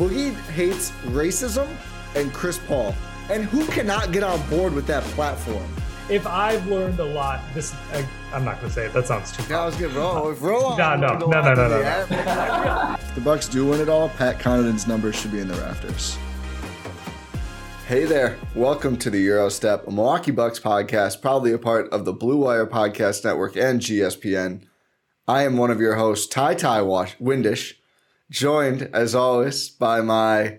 Boogie hates racism and Chris Paul. And who cannot get on board with that platform? If I've learned a lot, this I, I'm not gonna say it. That sounds too. Yeah, I was gonna roll. If roll on, No, no, no, no, no, no. If the Bucks do win it all, Pat Connaughton's numbers should be in the rafters. Hey there, welcome to the Gyro Step, a Milwaukee Bucks podcast, proudly a part of the Blue Wire Podcast Network and GSPN. I am one of your hosts, Ty Ty Wash- Windish, joined as always by my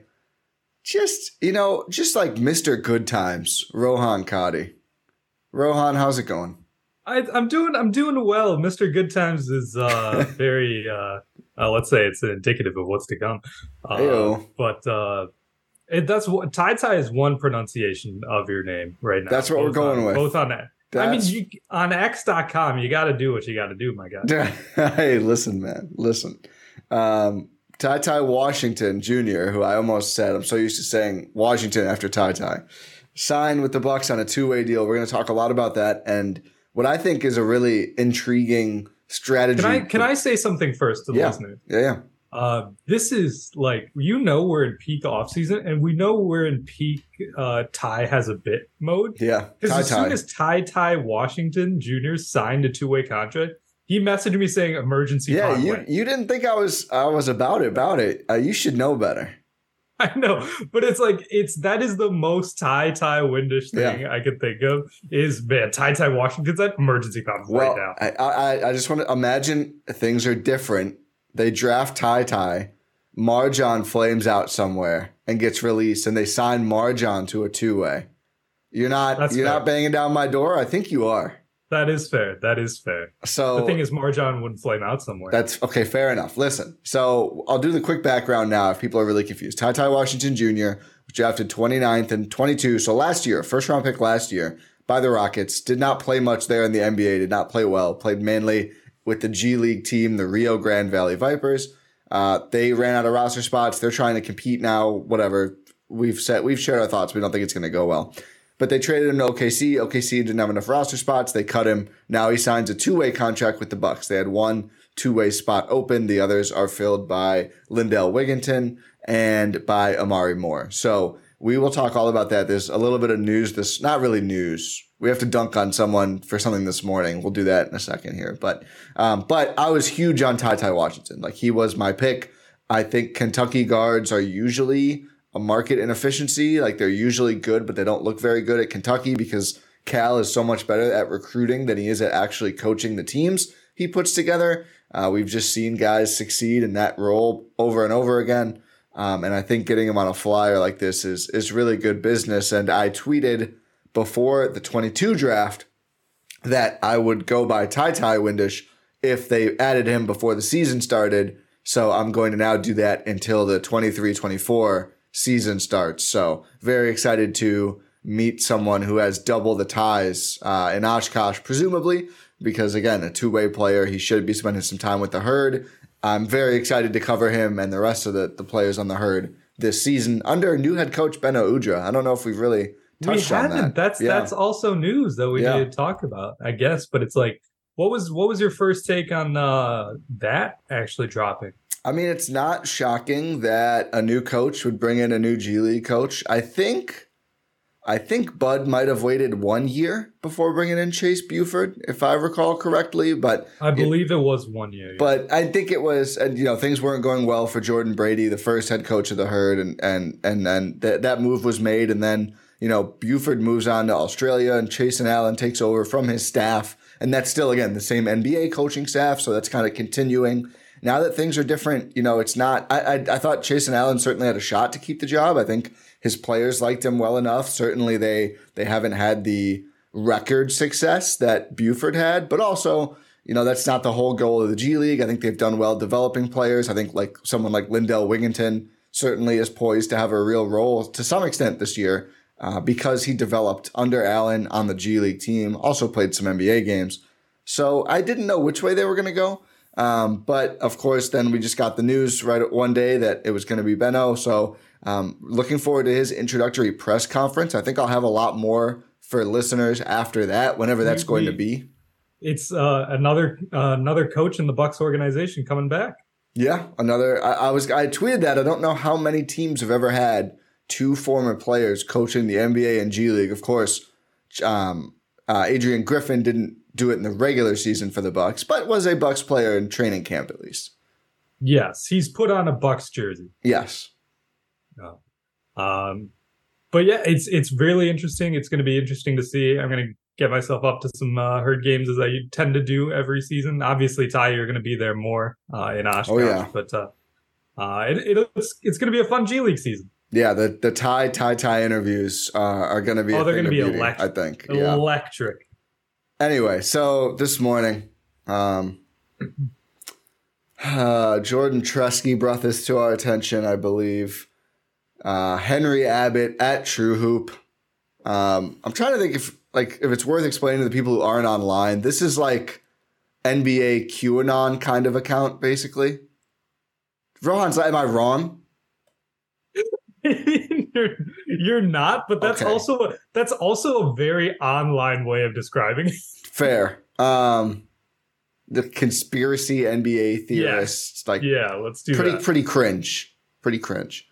just you know just like Mr. Good Times, Rohan Katti. Rohan, how's it going? I, I'm doing. I'm doing well. Mr. Good Times is uh, very. Uh, uh, let's say it's indicative of what's to come. Uh, but uh, it, that's what Tai Tai is one pronunciation of your name right now. That's what we're going on- with. Both on that. I mean, That's- you, on X.com, you got to do what you got to do, my guy. hey, listen, man, listen. Um, Ty Ty Washington Jr., who I almost said, I'm so used to saying Washington after Ty Ty, signed with the Bucks on a two way deal. We're going to talk a lot about that and what I think is a really intriguing strategy. Can I can I say something first to the Yeah. listeners? Yeah, yeah. Uh, this is like you know we're in peak off season, and we know we're in peak. Uh, Ty has a bit mode Yeah. because as soon as Ty Ty Washington Jr. signed a two way contract, he messaged me saying emergency. Yeah, Conway." you you didn't think I was I was about it about it. Uh, you should know better. I know, but it's like it's that is the most Ty Ty Windish thing I can think of. Is man Ty Ty Washington's at emergency Conway Well, right now. I, I I just want to imagine things are different. They draft Ty Ty, MarJon flames out somewhere and gets released, and they sign MarJon to a two way. You're not That's you're fair. not banging down my door. I think you are. That is fair. That is fair. So the thing is, MarJon would flame out somewhere. That's okay, fair enough. Listen, so I'll do the quick background now if people are really confused. Ty Ty Washington Jr. was drafted 29th and 22. So last year, first round pick last year by the Rockets, did not play much there in the NBA, did not play well, played mainly with the G League team, the Rio Grande Valley Vipers. Uh, they ran out of roster spots. They're trying to compete now, whatever. We've said, we've shared our thoughts. We don't think it's going to go well. But they traded him to OKC. OKC didn't have enough roster spots. They cut him. Now he signs a two-way contract with the Bucks. They had one two-way spot open. The others are filled by Lindell Wigginton and by Omari Moore. So we will talk all about that. There's a little bit of news. This not really news. We have to dunk on someone for something this morning. We'll do that in a second here. But um, but I was huge on Ty Ty Washington. Like he was my pick. I think Kentucky guards are usually a market inefficiency. Like they're usually good, but they don't look very good at Kentucky because Cal is so much better at recruiting than he is at actually coaching the teams he puts together. Uh, we've just seen guys succeed in that role over and over again. Um, and I think getting him on a flyer like this is is really good business. And I tweeted before the 22 draft that I would go by Ty Ty Windish if they added him before the season started. So I'm going to now do that until the 23 24 season starts. So very excited to meet someone who has double the ties uh, in Oshkosh, presumably, because again, a two way player. He should be spending some time with the herd. I'm very excited to cover him and the rest of the, the players on the herd this season under new head coach Benno Udra. I don't know if we've really we touched on haven't. that. That's Yeah. that's also news that we Yeah. need to talk about, I guess. But it's like what was what was your first take on uh, that actually dropping? I mean, it's not shocking that a new coach would bring in a new G League coach. I think, I think Bud might have waited one year before bringing in Chase Buford, if I recall correctly. But I believe it, it was one year. But I think it was, and you know, things weren't going well for Jordan Brady, the first head coach of the herd, and and and then that that move was made, and then you know Buford moves on to Australia, and Chase Allen takes over from his staff, and that's still again the same NBA coaching staff, so that's kind of continuing now that things are different, you know, it's not. I, I, I thought Chase Allen certainly had a shot to keep the job. I think his players liked him well enough. Certainly, they they haven't had the record success that Buford had, but also, you know, that's not the whole goal of the G League. I think they've done well developing players. I think like someone like Lindell Wigginton certainly is poised to have a real role to some extent this year. Uh, because he developed under Allen on the G League team, also played some NBA games. So I didn't know which way they were going to go. Um, but of course, then we just got the news right one day that it was going to be Benno. So um, looking forward to his introductory press conference. I think I'll have a lot more for listeners after that, whenever that's going to be. It's uh, another uh, another coach in the Bucks organization coming back. Yeah, another. I, I, was I tweeted that. I don't know how many teams have ever had two former players coaching the NBA and G League. Of course, um, uh, Adrian Griffin didn't do it in the regular season for the Bucks, but was a Bucks player in training camp at least. Yes, he's put on a Bucks jersey. Yes. Oh. Um, but yeah, it's it's really interesting. It's going to be interesting to see. I'm going to get myself up to some uh, herd games as I tend to do every season. Obviously, Ty, you're going to be there more uh, in Oshkosh, oh, yeah. but uh, uh, it, it, it's it's going to be a fun G League season. Yeah, the the Ty Ty Ty interviews uh, are going to be. Oh, they're going to be electric. I think electric. Anyway, so this morning, um, uh, Jordan Tresky brought this to our attention, I believe. Uh, Henry Abbott at True Hoop. Um, I'm trying to think if like if it's worth explaining to the people who aren't online. This is like NBA QAnon kind of account, basically. Rohan, am I wrong? you're, you're not, but that's okay. also that's also a very online way of describing it. Fair. Um, the conspiracy NBA theorists, yeah. like yeah, let's do pretty that. pretty cringe, pretty cringe.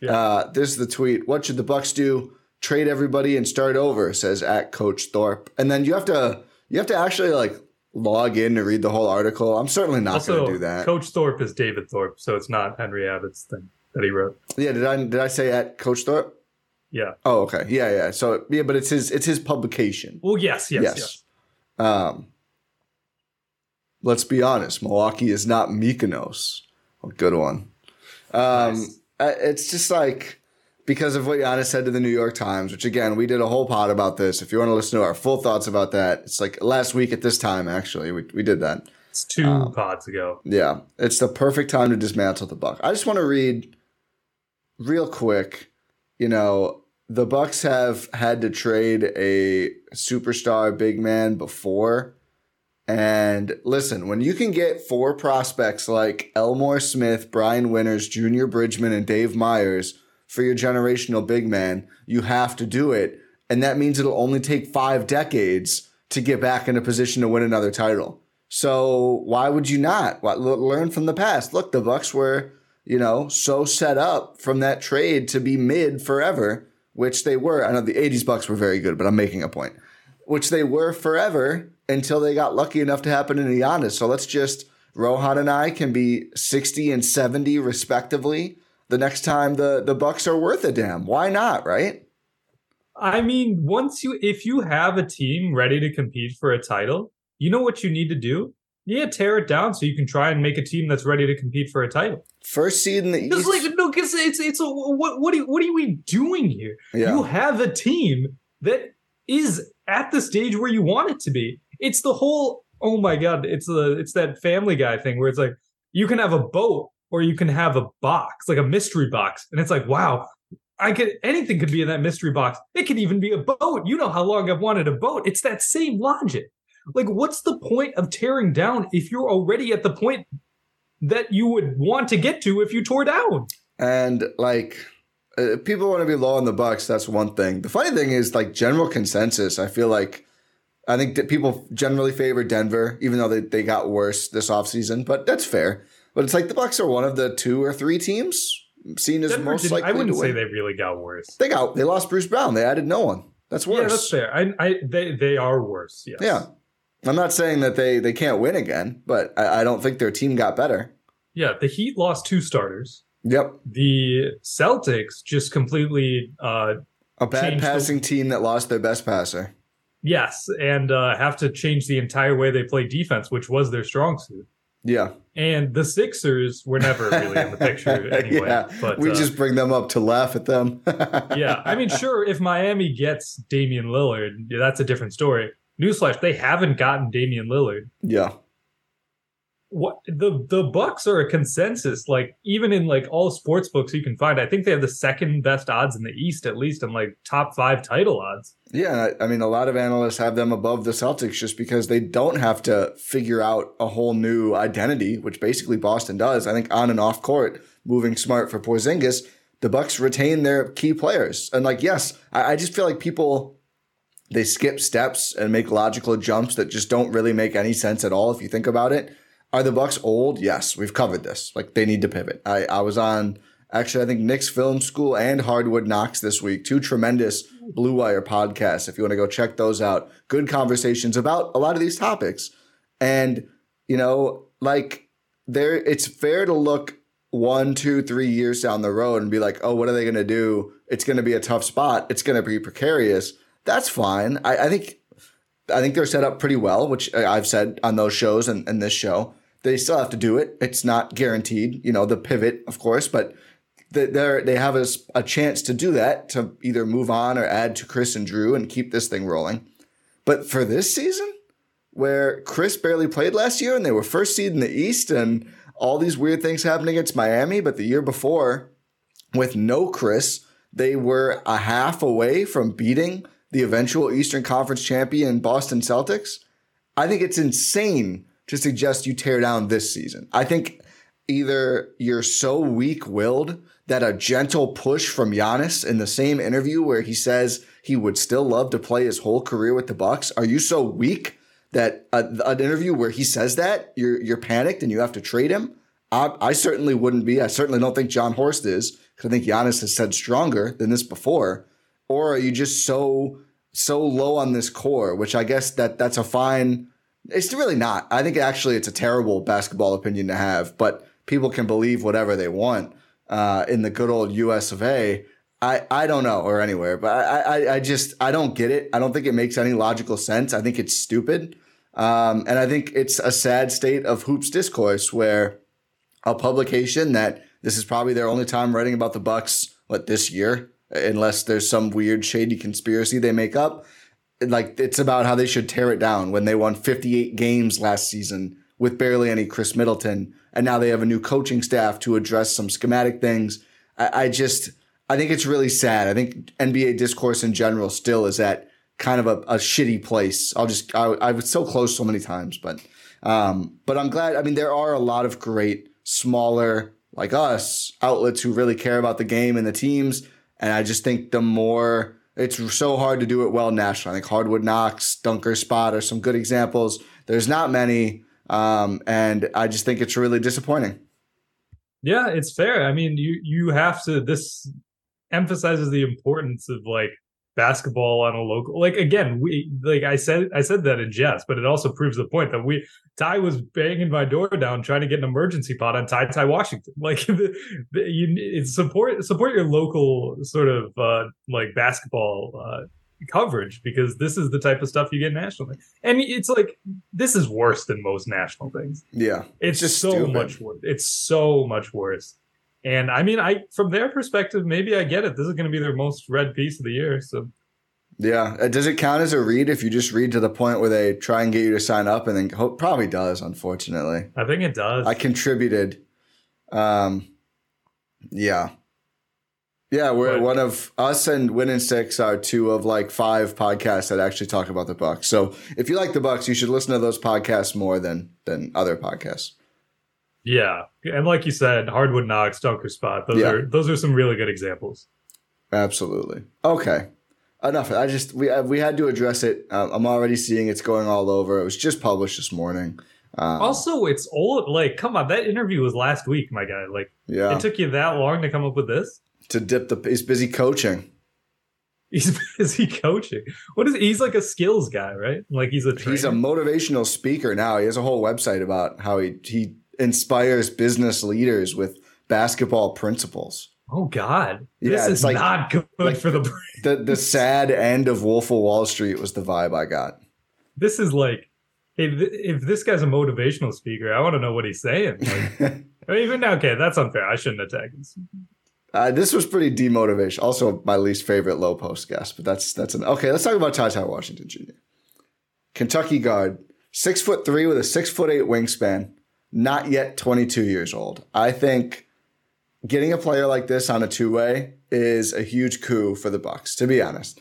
Yeah. Uh, this is the tweet. What should the Bucks do? Trade everybody and start over, says at Coach Thorpe. And then you have to you have to actually like log in to read the whole article. I'm certainly not going to do that. Coach Thorpe is David Thorpe, so it's not Henry Abbott's thing that he wrote. Yeah, did I did I say at Coach Thorpe? Yeah. Oh, okay. Yeah, yeah. So yeah, but it's his it's his publication. Well, yes, yes, yes. yes. Um, let's be honest, Milwaukee is not Mykonos. A good one. Um, nice. It's just like because of what Giannis said to the New York Times, which again, we did a whole pod about this. If you want to listen to our full thoughts about that, it's like last week at this time, actually, we, we did that. It's two um, pods ago. Yeah. It's the perfect time to dismantle the Buck. I just want to read real quick, you know, the Bucks have had to trade a superstar big man before. And listen, when you can get four prospects like Elmore Smith, Brian Winters, Junior Bridgeman, and Dave Meyers for your generational big man, you have to do it. And that means it'll only take five decades to get back in a position to win another title. So why would you not learn from the past? Look, the Bucks were, you know, so set up from that trade to be mid forever which they were. I know the 80s Bucks were very good, but I'm making a point. Which they were forever until they got lucky enough to happen in Giannis. So let's just Rohan and I can be 60 and 70 respectively the next time the the Bucks are worth a damn. Why not, right? I mean, once you if you have a team ready to compete for a title, you know what you need to do? Yeah, tear it down so you can try and make a team that's ready to compete for a title. First seed in the East. Like, no, because it's it's a, what what are, what are we doing here? Yeah. You have a team that is at the stage where you want it to be. It's the whole oh my god, it's the it's that Family Guy thing where it's like you can have a boat or you can have a box, like a mystery box, and it's like wow, I could anything could be in that mystery box. It could even be a boat. You know how long I've wanted a boat. It's that same logic. Like, what's the point of tearing down if you're already at the point that you would want to get to if you tore down? And like, uh, people want to be low on the Bucks. That's one thing. The funny thing is, like, general consensus. I feel like I think that people generally favor Denver, even though they, they got worse this offseason, but that's fair. But it's like the Bucks are one of the two or three teams seen as Denver most likely. I wouldn't say they really got worse. They got they lost Bruce Brown. They added no one. That's worse. Yeah, that's fair. I, I they they are worse. Yes. Yeah. I'm not saying that they they can't win again, but I, I don't think their team got better. Yeah, the Heat lost two starters. Yep. The Celtics just completely uh, a bad passing the- team that lost their best passer. Yes, and uh, have to change the entire way they play defense, which was their strong suit. Yeah. And the Sixers were never really in the picture anyway. yeah, but we uh, just bring them up to laugh at them. yeah. I mean, sure, if Miami gets Damian Lillard, that's a different story. Newsflash, they haven't gotten Damian Lillard. Yeah what the the Bucks are a consensus. Like even in like all sports books you can find, I think they have the second best odds in the East, at least in like top five title odds. Yeah, I mean, a lot of analysts have them above the Celtics just because they don't have to figure out a whole new identity, which basically Boston does. I think on and off court, moving smart for Porzingis, the Bucks retain their key players, and like yes, I, I just feel like people they skip steps and make logical jumps that just don't really make any sense at all if you think about it. Are the Bucks old? Yes, we've covered this. Like they need to pivot. I, I was on actually I think Nick's Film School and Hardwood Knocks this week. Two tremendous Blue Wire podcasts. If you want to go check those out, good conversations about a lot of these topics. And you know, like there, it's fair to look one, two, three years down the road and be like, oh, what are they going to do? It's going to be a tough spot. It's going to be precarious. That's fine. I, I think I think they're set up pretty well, which I've said on those shows and, and this show. They still have to do it. It's not guaranteed, you know, the pivot, of course, but they they have a, a chance to do that to either move on or add to Chris and Jrue and keep this thing rolling. But for this season, where Chris barely played last year and they were first seed in the East and all these weird things happened against Miami, but the year before, with no Chris, they were a half away from beating the eventual Eastern Conference champion Boston Celtics. I think it's insane to suggest you tear down this season. I think either you're so weak willed that a gentle push from Giannis in the same interview where he says he would still love to play his whole career with the Bucks. Are you so weak that a, an interview where he says that you're you're panicked and you have to trade him? I, I certainly wouldn't be. I certainly don't think Jon Horst is because I think Giannis has said stronger than this before. Or are you just so so low on this core? Which I guess that that's a fine it's really not. I think actually it's a terrible basketball opinion to have, but people can believe whatever they want uh, in the good old US of A. I, I don't know or anywhere, but I, I, I just I don't get it. I don't think it makes any logical sense. I think it's stupid. Um, and I think it's a sad state of hoops discourse where a publication that this is probably their only time writing about the Bucks, what this year, unless there's some weird shady conspiracy they make up like it's about how they should tear it down when they won 58 games last season with barely any Chris Middleton, and now they have a new coaching staff to address some schematic things. I, I just I think it's really sad. I think NBA discourse in general still is at kind of a, a shitty place. I'll just I, I was so close so many times, but um, but I'm glad. I mean, there are a lot of great smaller like us outlets who really care about the game and the teams, and I just think the more it's so hard to do it well nationally. I think Hardwood Knocks, Dunker Spot are some good examples. There's not many, um, and I just think it's really disappointing. Yeah, it's fair. I mean, you you have to. This emphasizes the importance of like basketball on a local like again we like i said i said that in jest but it also proves the point that we ty was banging my door down trying to get an emergency pot on ty ty washington. Like the, the, you it's support support your local sort of uh like basketball uh coverage because this is the type of stuff you get nationally. And it's like this is worse than most national things. Yeah. It's, just so stupid. much worse it's so much worse and I mean, I from their perspective, maybe I get it. This is going to be their most read piece of the year. So, yeah, uh, does it count as a read if you just read to the point where they try and get you to sign up, and then hope, probably does. Unfortunately, I think it does. I contributed. Um, yeah, yeah, we're but, one of us and Win and Six are two of like five podcasts that actually talk about the Bucks. So if you like the Bucks, you should listen to those podcasts more than than other podcasts. Yeah, and like you said, hardwood knocks, dunker spot. Those yeah. are those are some really good examples. Absolutely. Okay. enough. I just we we had to address it. Um, I'm already seeing it's going all over. It was just published this morning. Um, also, it's old. Like, come on, that interview was last week, my guy. Like, yeah, it took you that long to come up with this. To dip the, he's busy coaching. He's busy coaching. What is? He's like a skills guy, right? Like he's a trainer. he's a motivational speaker now. He has a whole website about how he he inspires business leaders with basketball principles. Oh God, this is like, not good like for the brain. The the sad end of Wolf of Wall Street was the vibe I got. This is like, if if this guy's a motivational speaker, I want to know what he's saying. Like, I mean, even okay, that's unfair. I shouldn't attack this. Uh, this was pretty demotivation. Also, my least favorite Lowe Post guest, but that's that's an okay. Let's talk about Ty Ty Washington Jr. Kentucky guard, six foot three with a six foot eight wingspan, not yet twenty two years old. I think getting a player like this on a two way is a huge coup for the Bucks. To be honest,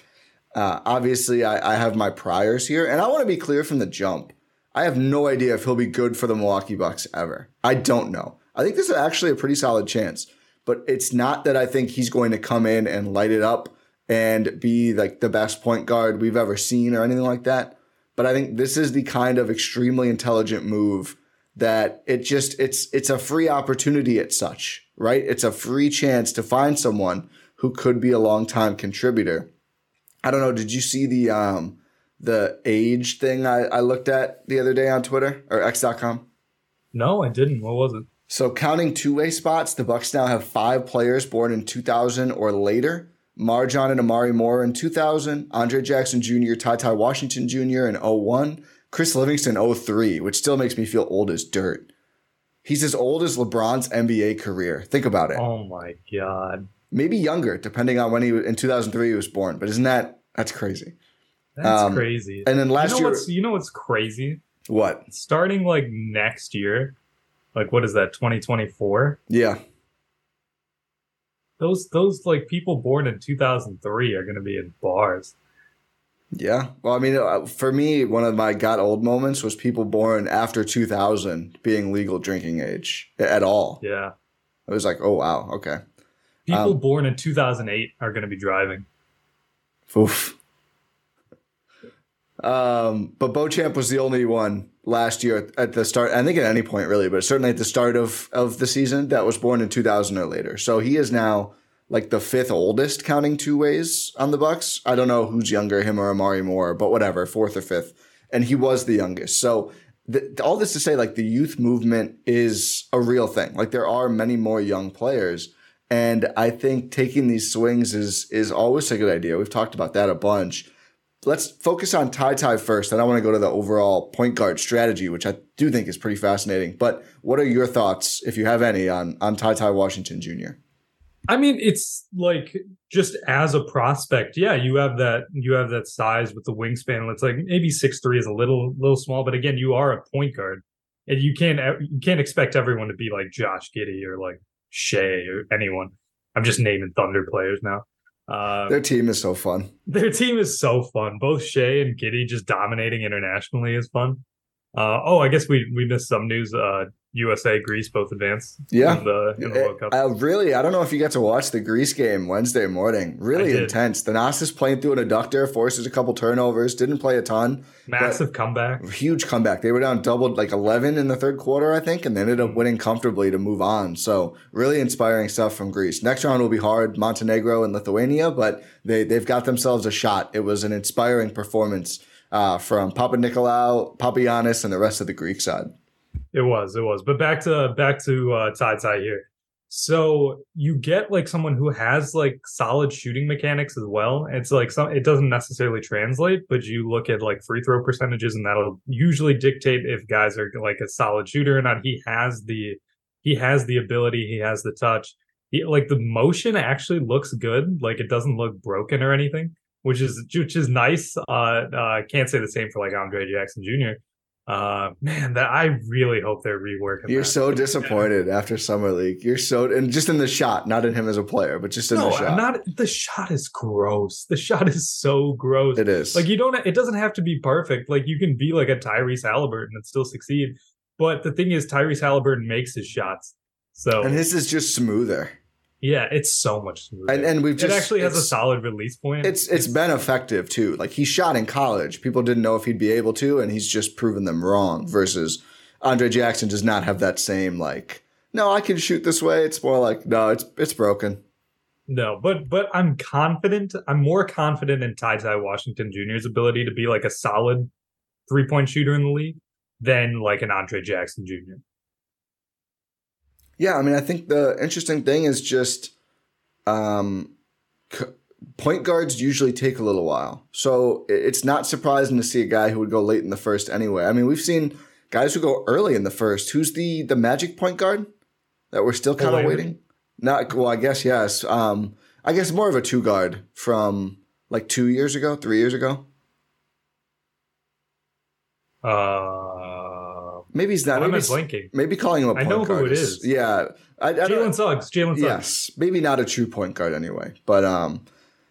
uh, obviously I, I have my priors here, and I want to be clear from the jump. I have no idea if he'll be good for the Milwaukee Bucks ever. I don't know. I think this is actually a pretty solid chance, but it's not that I think he's going to come in and light it up and be like the best point guard we've ever seen or anything like that. But I think this is the kind of extremely intelligent move that it just it's it's a free opportunity at such right? It's a free chance to find someone who could be a long time contributor. I don't know. Did you see the um, the age thing I, I looked at the other day on Twitter or X.com? No, I didn't. What was it? So counting two way spots, the Bucks now have five players born in 2000 or later. MarJon and Omari Moore in 2000, Andre Jackson Jr., Ty Ty Washington Jr. in 01, Chris Livingston 03, which still makes me feel old as dirt. He's as old as LeBron's NBA career. Think about it. Oh my god. Maybe younger, depending on when he was, in 2003 he was born. But isn't that that's crazy? That's um, crazy. And then last you know year, what's, you know what's crazy? What? Starting like next year, like what is that? 2024. Yeah. Those those like people born in 2003 are going to be in bars. Yeah. Well, I mean, uh, for me, one of my got old moments was people born after 2000 being legal drinking age at all. Yeah. It was like, oh, wow. Okay. People um, born in 2008 are going to be driving. Oof. Um, but Beauchamp was the only one last year at the start. I think at any point really, but certainly at the start of of the season that was born in 2000 or later. So he is now like the fifth oldest counting two ways on the Bucks. I don't know who's younger, him or Omari Moore, but whatever, fourth or fifth. And he was the youngest. So the, all this to say, like the youth movement is a real thing. Like there are many more young players. And I think taking these swings is is always a good idea. We've talked about that a bunch. Let's focus on Ty Ty first. And I want to go to the overall point guard strategy, which I do think is pretty fascinating. But what are your thoughts, if you have any, on on Ty Ty Washington Jr.? I mean, it's like just as a prospect, yeah, you have that you have that size with the wingspan. It's like maybe six three is a little little small, but again, you are a point guard, and you can't you can't expect everyone to be like Josh Giddey or like Shai or anyone. I'm just naming Thunder players now. Uh, their team is so fun. Their team is so fun. Both Shai and Giddey just dominating internationally is fun. Uh, oh, I guess we we missed some news. Uh, USA Greece both advanced. Yeah, in the, in the World Cup. I, really, I don't know if you got to watch the Greece game Wednesday morning. Really intense. The Thanasis playing through an adductor, forces a couple turnovers, didn't play a ton. Massive comeback. Huge comeback. They were down doubled like eleven in the third quarter, I think, and they ended up winning comfortably to move on. So really inspiring stuff from Greece. Next round will be hard, Montenegro and Lithuania, but they they've got themselves a shot. It was an inspiring performance. Uh, from Papanikolaou, Papagiannis, and the rest of the Greek side. It was, it was. But back to back to uh Ty Ty here. So you get like someone who has like solid shooting mechanics as well. It's like some it doesn't necessarily translate, but you look at like free throw percentages and that'll usually dictate if guys are like a solid shooter or not. He has the he has the ability, he has the touch. He, like the motion actually looks good. Like it doesn't look broken or anything, which is which is nice. Uh, uh can't say the same for like Andre Jackson Jr uh man that i really hope they're reworking you're that. so disappointed yeah. after summer league. You're so and just in the shot not in him as a player but just in no, the shot. not the shot is gross. The shot is so gross. It is. Like you don't it doesn't have to be perfect. Like you can be like a tyrese halliburton and still succeed but the thing is tyrese halliburton makes his shots so. And his is just smoother Yeah, it's so much smoother. And, and we've just it actually has a solid release point. It's, it's, it's been effective too. Like he shot in college, people didn't know if he'd be able to, and he's just proven them wrong. Versus Andre Jackson does not have that same like. No, I can shoot this way. It's more like no, it's it's broken. No, but but I'm confident. I'm more confident in Ty Ty Washington Jr.'s ability to be like a solid three point shooter in the league than like an Andre Jackson Jr. Yeah, I mean, I think the interesting thing is just um, c- point guards usually take a little while. So it's not surprising to see a guy who would go late in the first anyway. I mean, we've seen guys who go early in the first. Who's the the Magic point guard that we're still kind of waiting? Not well, I guess yes. Um, I guess more of a two guard from like two years ago, three years ago. Uh, maybe he's not. Maybe, blinking. maybe calling him a point I know guard who it is. Yeah, Jalen Suggs. Jalen Suggs. Yes, maybe not a true point guard anyway, but um,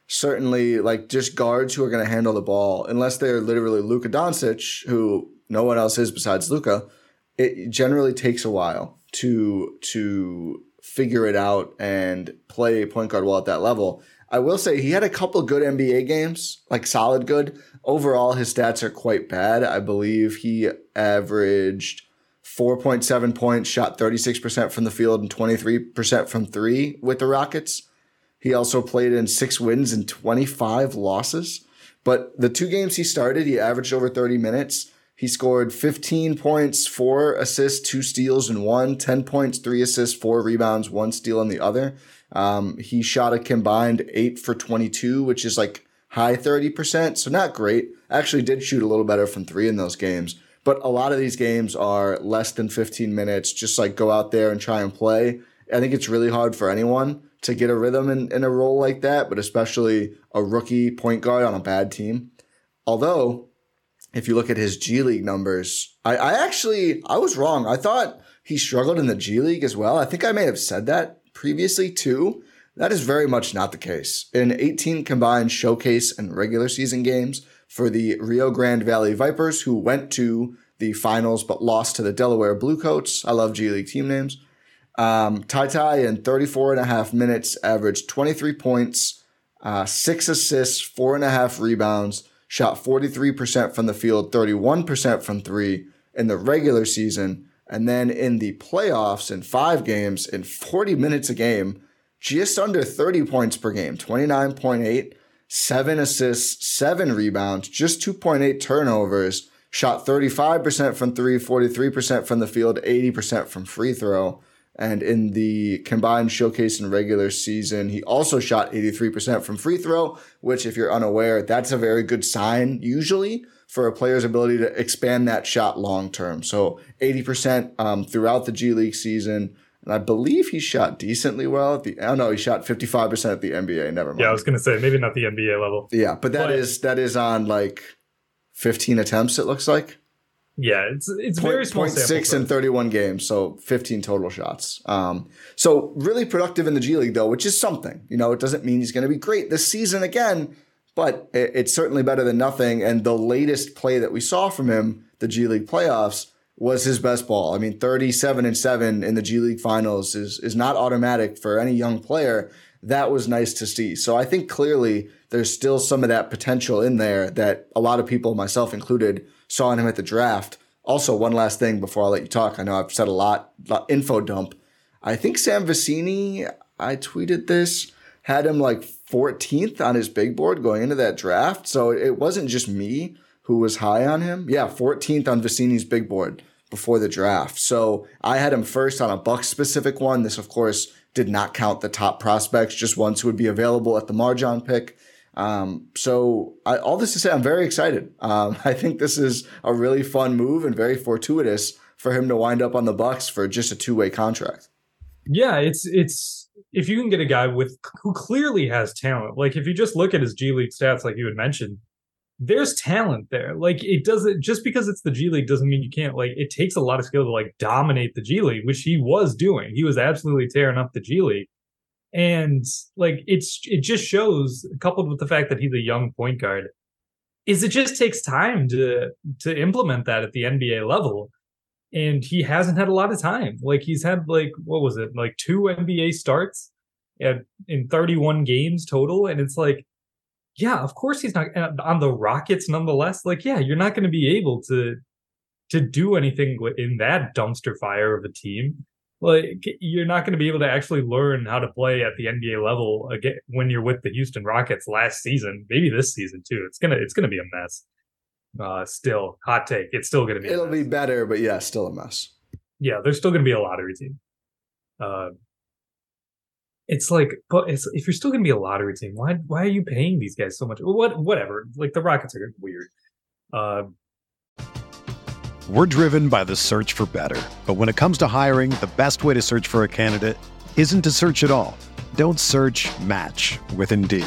certainly like just guards who are going to handle the ball, unless they're literally Luka Doncic, who no one else is besides Luka. It generally takes a while to to figure it out and play point guard well at that level. I will say he had a couple good NBA games, like solid good. Overall, his stats are quite bad. I believe he averaged 4.7 points, shot 36% from the field and 23% from three with the Rockets. He also played in six wins and 25 losses. But the two games he started, he averaged over 30 minutes. He scored 15 points, four assists, two steals, and one. 10 points, three assists, four rebounds, one steal in the other. Um, he shot a combined eight for 22, which is like high 30%. So not great. Actually did shoot a little better from three in those games. But a lot of these games are less than 15 minutes. Just like go out there and try and play. I think it's really hard for anyone to get a rhythm in, in a role like that, but especially a rookie point guard on a bad team. Although if you look at his G League numbers, I, I actually I was wrong. I thought he struggled in the G League as well. I think I may have said that previously too. That is very much not the case. In 18 combined showcase and regular season games for the Rio Grande Valley Vipers, who went to the finals but lost to the Delaware Bluecoats. I love G League team names. Um, Tai Tai in 34 and a half minutes averaged 23 points, uh, six assists, four and a half rebounds, shot 43% from the field, 31% from three in the regular season. And then in the playoffs, in five games, in 40 minutes a game, just under 30 points per game, 29.8, seven assists, seven rebounds, just 2.8 turnovers, shot 35% from three, 43% from the field, 80% from free throw. And in the combined showcase and regular season, he also shot 83% from free throw, which, if you're unaware, that's a very good sign usually for a player's ability to expand that shot long term. So 80% um, throughout the G League season. And I believe he shot decently well at the. Oh no, he shot 55% at the NBA. Never mind. Yeah, I was gonna say maybe not the NBA level. Yeah, but that but, is that is on like 15 attempts. It looks like. Yeah, it's it's point, very small. Point six in thirty one games, so fifteen total shots. Um, so really productive in the G League though, which is something. You know, it doesn't mean he's going to be great this season again, but it's certainly better than nothing. And the latest play that we saw from him, the G League playoffs, was his best ball. I mean, thirty seven and seven in the G League finals is is not automatic for any young player. That was nice to see. So I think clearly there's still some of that potential in there that a lot of people, myself included saw in him at the draft. Also, one last thing before I let you talk. I know I've said a lot, info dump. I think Sam Vecenie, I tweeted this, had him like 14th on his big board going into that draft. So it wasn't just me who was high on him. Yeah, 14th on Vecenie's big board before the draft. So I had him first on a Buck specific one. This, of course, did not count the top prospects, just ones who would be available at the MarJon pick. Um, so I, all this to say, I'm very excited. Um, I think this is a really fun move and very fortuitous for him to wind up on the Bucks for just a two way contract. Yeah, it's it's if you can get a guy with who clearly has talent, like if you just look at his G League stats, like you had mentioned, there's talent there. Like it doesn't just because it's the G League doesn't mean you can't. Like it takes a lot of skill to like dominate the G League, which he was doing. He was absolutely tearing up the G League and like it's it just shows coupled with the fact that he's a young point guard is it just takes time to to implement that at the NBA level and he hasn't had a lot of time like he's had like what was it like two NBA starts at, in 31 games total. And it's like, yeah, of course he's not uh, on the Rockets nonetheless. Like, yeah, you're not going to be able to to do anything in that dumpster fire of a team. Like, you're not going to be able to actually learn how to play at the NBA level again when you're with the Houston Rockets last season, maybe this season too. It's gonna it's gonna be a mess. Uh, still, hot take. It's still gonna be. It'll be better, but yeah, still a mess. Yeah, there's still gonna be a lottery team. Uh, it's like, but it's, if you're still going to be a lottery team, why why are you paying these guys so much? What whatever. Like the Rockets are weird. Uh, We're driven by the search for better, but when it comes to hiring, the best way to search for a candidate isn't to search at all. Don't search. Match with Indeed.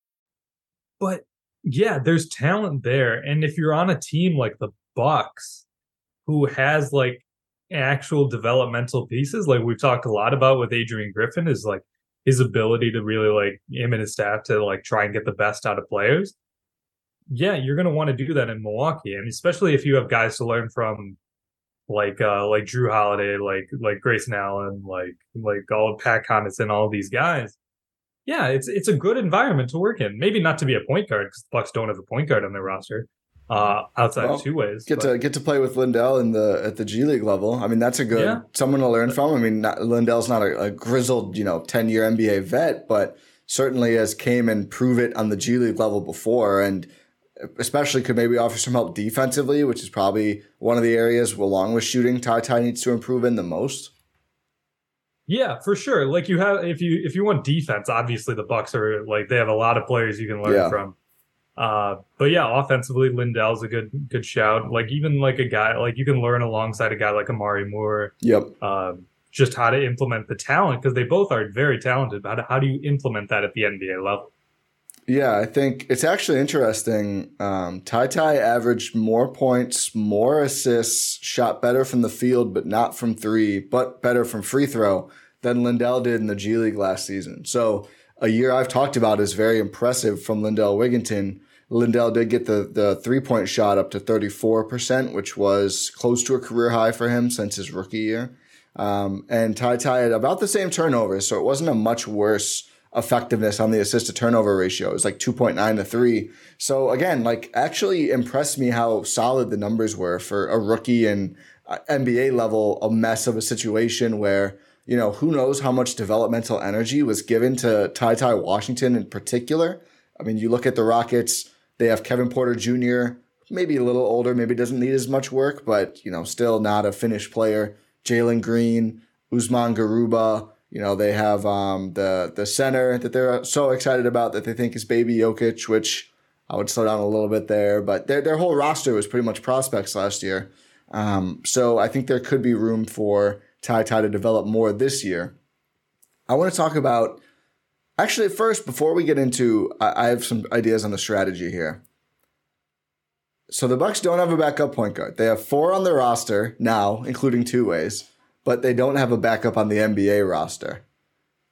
But yeah, there's talent there. And if you're on a team like the Bucks, who has like actual developmental pieces, like we've talked a lot about with Adrian Griffin, is like his ability to really like him and his staff to like try and get the best out of players. Yeah, you're gonna want to do that in Milwaukee, and especially if you have guys to learn from, like uh like Jrue Holiday, like like Grayson Allen, like like all Pat Connaughton, all these guys yeah, it's it's a good environment to work in. Maybe not to be a point guard because the Bucks don't have a point guard on their roster. Uh, outside well, of two ways, get but. to get to play with Lindell in the at the G League level. I mean, that's a good yeah. someone to learn from. I mean, not, Lindell's not a, a grizzled, you know, ten year NBA vet, but certainly has came and prove it on the G League level before, and especially could maybe offer some help defensively, which is probably one of the areas along with shooting Ty Ty needs to improve in the most. Yeah, for sure. Like you have if you if you want defense, obviously the Bucks are like they have a lot of players you can learn yeah. from. Uh, but yeah, offensively, Lindell's a good good shout. Like even like a guy like you can learn alongside a guy like Omari Moore. Yep. Uh, just how to implement the talent because they both are very talented. How, how do you implement that at the NBA level? Yeah, I think it's actually interesting. Um, Ty Ty averaged more points, more assists, shot better from the field, but not from three, but better from free throw than Lindell did in the G League last season. So a year I've talked about is very impressive from Lindell Wigginton. Lindell did get the, the three point shot up to 34%, which was close to a career high for him since his rookie year. Um, and Ty Ty had about the same turnovers, so it wasn't a much worse effectiveness on the assist to turnover ratio. It was like 2.9 to 3. So again, like actually impressed me how solid the numbers were for a rookie and uh, NBA level, a mess of a situation where, you know, who knows how much developmental energy was given to Ty Ty Washington in particular. I mean, you look at the Rockets, they have Kevin Porter Jr., maybe a little older, maybe doesn't need as much work, but, you know, still not a finished player. Jalen Green, Usman Garuba, you know, they have um, the the center that they're so excited about that they think is Baby Jokic, which I would slow down a little bit there. But their their whole roster was pretty much prospects last year. Um, so I think there could be room for Ty Ty to develop more this year. I want to talk about actually first before we get into I, I have some ideas on the strategy here. So the Bucks don't have a backup point guard. They have four on the roster now, including two ways but they don't have a backup on the NBA roster.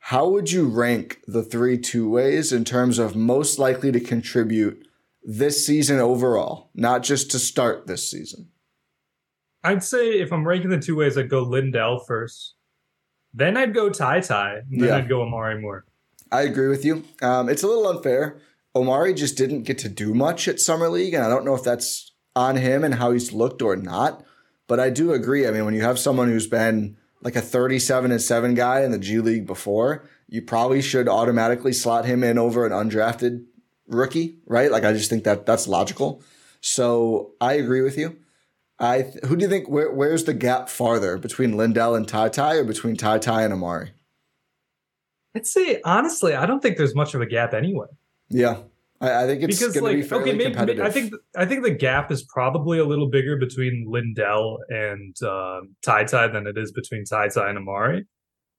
how would you rank the three two ways in terms of most likely to contribute this season overall, not just to start this season? I'd say if I'm ranking the two ways, I'd go Lindell first. Then I'd go Ty Ty. Then yeah. I'd go Omari Moore. I agree with you. Um, it's a little unfair. Omari just didn't get to do much at Summer League, and I don't know if that's on him and how he's looked or not. But I do agree. I mean, when you have someone who's been like a 37 and 7 guy in the G League before, you probably should automatically slot him in over an undrafted rookie, right? Like I just think that that's logical. So I agree with you. I who do you think where, where's the gap farther between Lindell and Ty Ty or between Ty Ty and Omari? I'd say honestly, I don't think there's much of a gap anyway. Yeah, I, I think it's because like be okay, maybe, maybe, I think I think the gap is probably a little bigger between Lindell and uh, Ty Ty than it is between Ty Ty and Omari,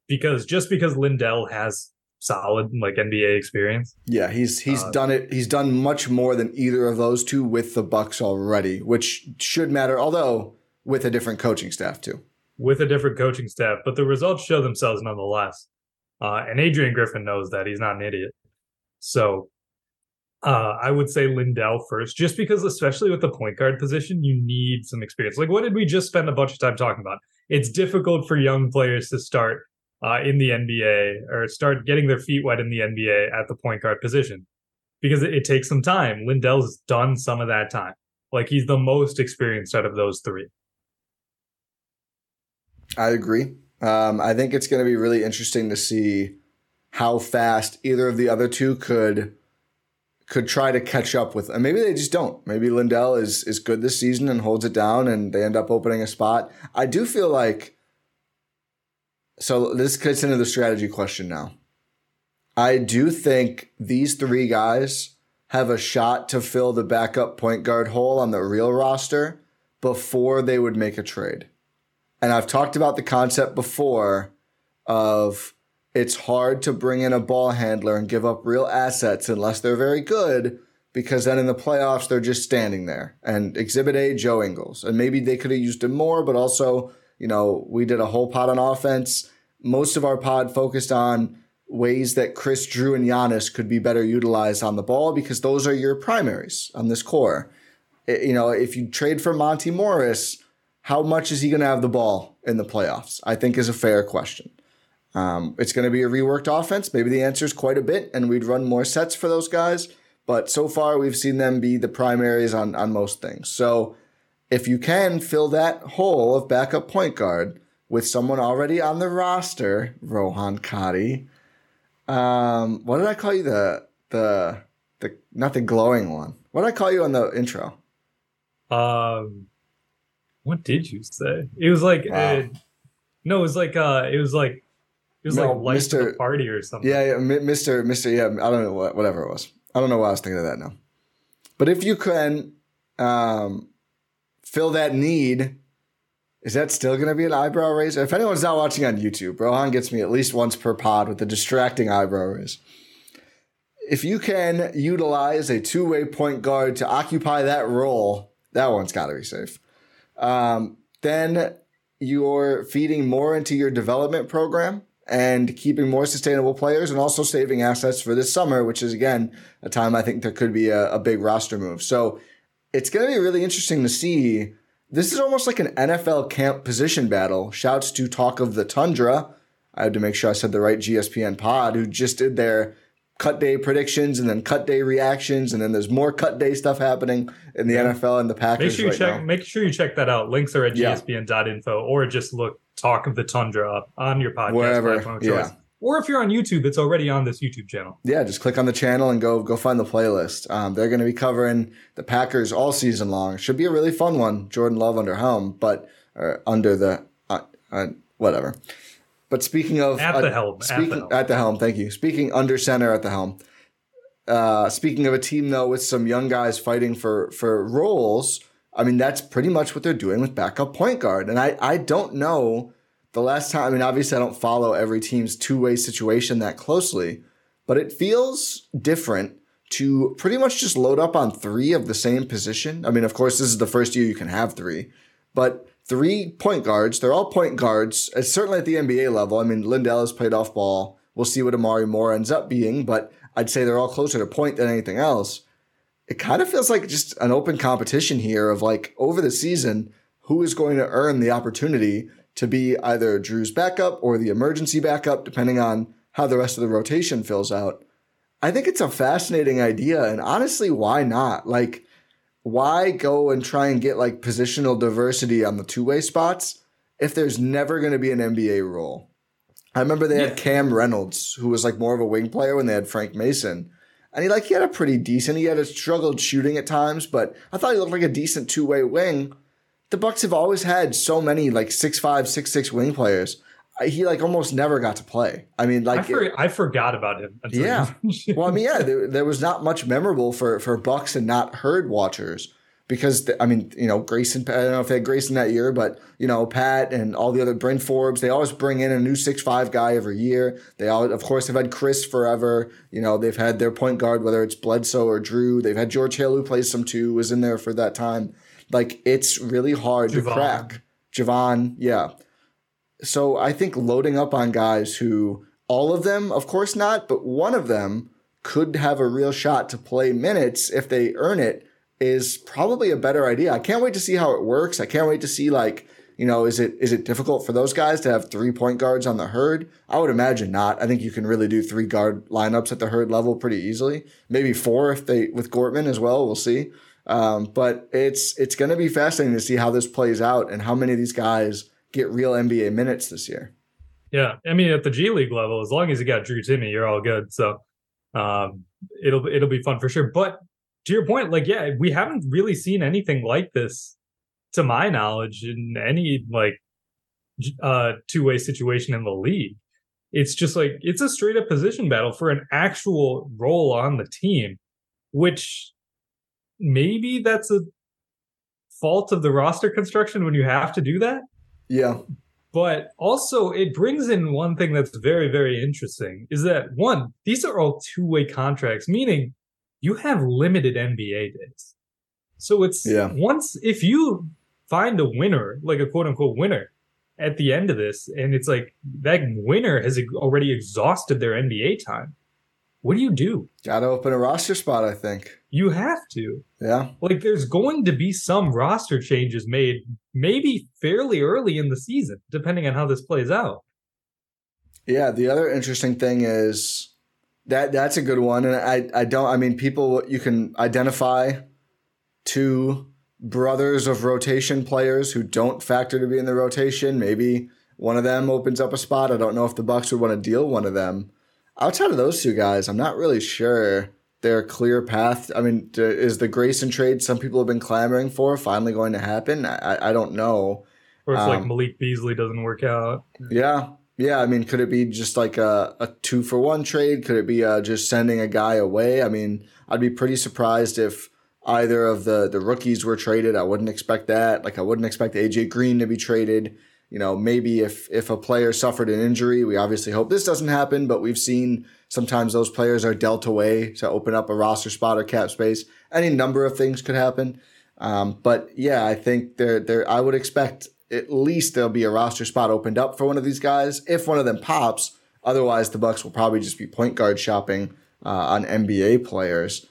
because just because Lindell has solid like NBA experience. Yeah, he's he's uh, done it. He's done much more than either of those two with the Bucks already, which should matter. Although with a different coaching staff too. With a different coaching staff, but the results show themselves nonetheless. Uh, and Adrian Griffin knows that he's not an idiot. So uh, I would say Lindell first, just because, especially with the point guard position, you need some experience. Like, what did we just spend a bunch of time talking about? It's difficult for young players to start uh, in the NBA or start getting their feet wet in the NBA at the point guard position because it, it takes some time. Lindell's done some of that time. Like, he's the most experienced out of those three. I agree. Um, I think it's going to be really interesting to see how fast either of the other two could could try to catch up with. And maybe they just don't. Maybe Lindell is is good this season and holds it down, and they end up opening a spot. I do feel like. So this gets into the strategy question now. I do think these three guys have a shot to fill the backup point guard hole on the real roster before they would make a trade. And I've talked about the concept before of it's hard to bring in a ball handler and give up real assets unless they're very good because then in the playoffs they're just standing there. And exhibit A, Joe Ingles. And maybe they could have used him more, but also, you know, we did a whole pod on offense. Most of our pod focused on ways that Khris Jrue and Giannis could be better utilized on the ball because those are your primaries on this core. It, you know, if you trade for Monty Morris, how much is he going to have the ball in the playoffs? I think is a fair question. Um, it's going to be a reworked offense. Maybe the answer is quite a bit, and we'd run more sets for those guys. But so far, we've seen them be the primaries on, on most things. So if you can fill that hole of backup point guard with someone already on the roster, Rohan Katti, um, what did I call you? The the the not the glowing one. What did I call you on the intro? Um, what did you say? It was like, wow. uh, no, it was like, uh, it was like it was no, like Mr. party or something. Yeah, yeah, Mr. Mr. Yeah, I don't know what, whatever it was. I don't know why I was thinking of that now. But if you can um, fill that need, is that still going to be an eyebrow raiser? If anyone's not watching on YouTube, Rohan gets me at least once per pod with a distracting eyebrow raise. If you can utilize a two way point guard to occupy that role, that one's got to be safe. Um, then you're feeding more into your development program and keeping more sustainable players and also saving assets for this summer, which is again a time I think there could be a, a big roster move. So it's going to be really interesting to see. This is almost like an NFL camp position battle. Shouts to Talk of the Tundra. I had to make sure I said the right GSPN pod, who just did their cut day predictions and then cut day reactions, and then there's more cut day stuff happening in the yeah. NFL and the Packers. Make sure you right check. Now. Make sure you check that out. Links are at yeah. gspn.info, or just look Talk of the Tundra up on your podcast Wherever, platform yeah. Or if you're on YouTube, it's already on this YouTube channel. Yeah, just click on the channel and go go find the playlist. Um, they're going to be covering the Packers all season long. Should be a really fun one. Jordan Love under helm, but uh, under the uh, uh, whatever. But speaking of at the uh, helm, speaking at the helm. at the helm, thank you. Speaking under center at the helm. Uh, speaking of a team though with some young guys fighting for for roles, I mean that's pretty much what they're doing with backup point guard. And I I don't know the last time. I mean obviously I don't follow every team's two way situation that closely, but it feels different to pretty much just load up on three of the same position. I mean of course this is the first year you can have three, but three point guards. They're all point guards. It's certainly at the NBA level. I mean, Lindell has played off ball We'll see what Omari Moore ends up being, but I'd say they're all closer to point than anything else. It kind of feels like just an open competition here of like over the season, who is going to earn the opportunity to be either Jrue's backup or the emergency backup, depending on how the rest of the rotation fills out. I think it's a fascinating idea. And honestly, why not? Like, why go and try and get like positional diversity on the two way spots if there's never going to be an NBA role? I remember they yeah. had Cam Reynolds, who was like more of a wing player when they had Frank Mason. And he like he had a pretty decent. He had a struggled shooting at times, but I thought he looked like a decent two way wing. The Bucks have always had so many like six five, six six wing players he like almost never got to play. I mean, like I, for, it, I forgot about him. Yeah. well, I mean, yeah, there, there, was not much memorable for for Bucks and not herd watchers because the, I mean, you know, Grayson. I don't know if they had Grayson that year, but you know, Pat and all the other Bryn Forbes. They always bring in a new six five guy every year. They all, of course, have had Khris forever. You know, they've had their point guard, whether it's Bledsoe or Jrue. They've had George Hill, who plays some too, was in there for that time. Like it's really hard Javon. to crack. Javon, yeah. So I think loading up on guys who all of them, of course not, but one of them could have a real shot to play minutes if they earn it is probably a better idea. I can't wait to see how it works. I can't wait to see like, you know, is it is it difficult for those guys to have three point guards on the herd? I would imagine not. I think you can really do three guard lineups at the herd level pretty easily. Maybe four if they with Gortman as well. We'll see. Um, but it's it's going to be fascinating to see how this plays out and how many of these guys get real NBA minutes this year. Yeah, I mean at the G League level, as long as you got Drew Timme, you're all good. So um, it'll it'll be fun for sure. But to your point, like yeah, we haven't really seen anything like this, to my knowledge, in any like uh, two way situation in the league. It's just like it's a straight up position battle for an actual role on the team, which maybe that's a fault of the roster construction when you have to do that. Yeah. But also, it brings in one thing that's very, very interesting is that one, these are all two way contracts, meaning you have limited NBA days. So it's yeah. once, if you find a winner, like a quote unquote winner at the end of this, and it's like that winner has already exhausted their NBA time, what do you do? Got to open a roster spot, I think. You have to. Yeah. Like there's going to be some roster changes made, maybe fairly early in the season, depending on how this plays out. Yeah. The other interesting thing is that that's a good one. And I, I don't, I mean, people, you can identify two brothers of rotation players who don't factor to be in the rotation. Maybe one of them opens up a spot. I don't know if the Bucks would want to deal one of them outside of those two guys, I'm not really sure their clear path. I mean, is the Grayson trade some people have been clamoring for finally going to happen? I, I don't know. Or if um, like Malik Beasley doesn't work out. Yeah. Yeah. I mean, could it be just like a, a two for one trade? Could it be uh, just sending a guy away? I mean, I'd be pretty surprised if either of the, the rookies were traded. I wouldn't expect that. Like, I wouldn't expect AJ Green to be traded you know, maybe if if a player suffered an injury, we obviously hope this doesn't happen, but we've seen sometimes those players are dealt away to open up a roster spot or cap space. Any number of things could happen. Um, but yeah, I think there there I would expect at least there'll be a roster spot opened up for one of these guys if one of them pops. Otherwise, the Bucks will probably just be point guard shopping uh, on NBA players.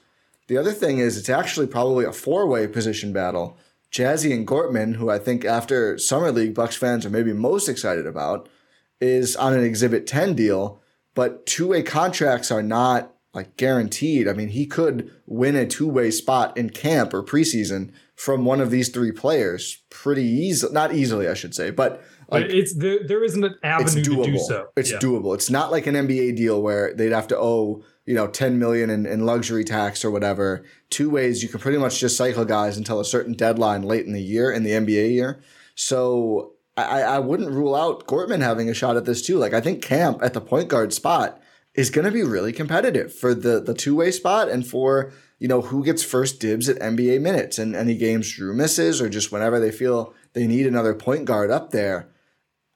The other thing is it's actually probably a four way position battle. Jazian Gortman, who I think after Summer League Bucks fans are maybe most excited about, is on an Exhibit 10 deal, but two way contracts are not like guaranteed. I mean, he could win a two way spot in camp or preseason from one of these three players pretty easily. Not easily, I should say, but like, it's there. There isn't an avenue to do so. It's yeah. doable. It's not like an NBA deal where they'd have to owe you know 10 million in, in luxury tax or whatever two ways you can pretty much just cycle guys until a certain deadline late in the year in the nba year. So i, I wouldn't rule out gortman having a shot at this too. Like i think camp at the point guard spot is going to be really competitive for the the two-way spot and for you know who gets first dibs at nba minutes and any games Jrue misses or just whenever they feel they need another point guard up there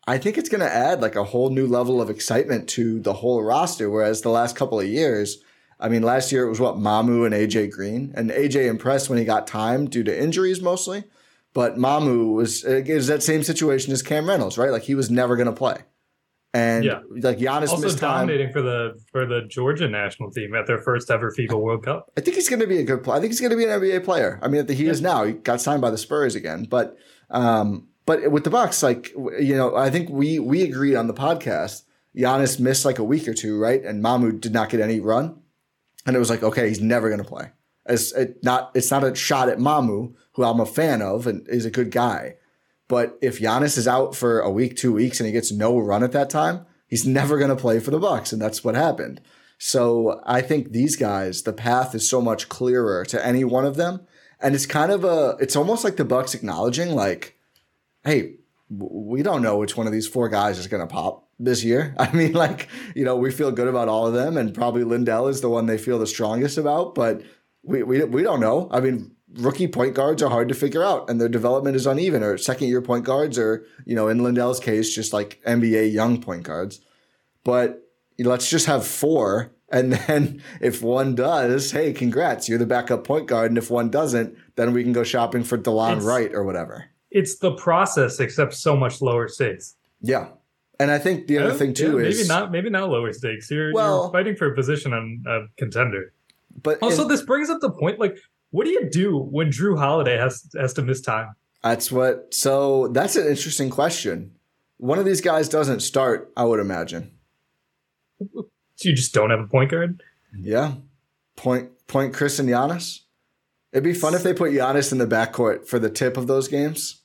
I think it's going to add like a whole new level of excitement to the whole roster. Whereas the last couple of years, I mean, last year it was what Mamu and AJ Green, and AJ impressed when he got time due to injuries mostly. But Mamu was it was that same situation as Cam Reynolds, right? Like he was never going to play, And yeah. like Giannis also missed dominating time. for the for the Georgia national team at their first ever FIBA World Cup. I think he's going to be a good player. I think he's going to be an NBA player. I mean, he yeah. is now. He got signed by the Spurs again, but um, but with the Bucks, like you know, I think we we agreed on the podcast. Giannis missed like a week or two, right? And Mamu did not get any run, and it was like, okay, he's never going to play. It's it not it's not a shot at Mamu, who I'm a fan of and is a good guy. But if Giannis is out for a week, two weeks, and he gets no run at that time, he's never going to play for the Bucks, and that's what happened. So I think these guys, the path is so much clearer to any one of them, and it's kind of a, it's almost like the Bucks acknowledging, like, hey, we don't know which one of these four guys is going to pop this year. I mean, like, you know, we feel good about all of them, and probably Lindell is the one they feel the strongest about, but we, we, we don't know. I mean, rookie point guards are hard to figure out and their development is uneven or second year point guards or, you know, in Lindell's case, just like NBA young point guards. But let's just have four. And then if one does, hey, congrats, you're the backup point guard. And if one doesn't, then we can go shopping for DeLon it's, Wright or whatever. It's the process, except so much lower stakes. Yeah. And I think the other oh, thing too yeah, is maybe not maybe not lower stakes. You're, well, you're fighting for a position on a contender. But also, in, this brings up the point: like, what do you do when Jrue Holiday has has to miss time? That's what. So that's an interesting question. One of these guys doesn't start, I would imagine. So you just don't have a point guard. Yeah, point point Khris and Giannis. It'd be fun if they put Giannis in the backcourt for the tip of those games.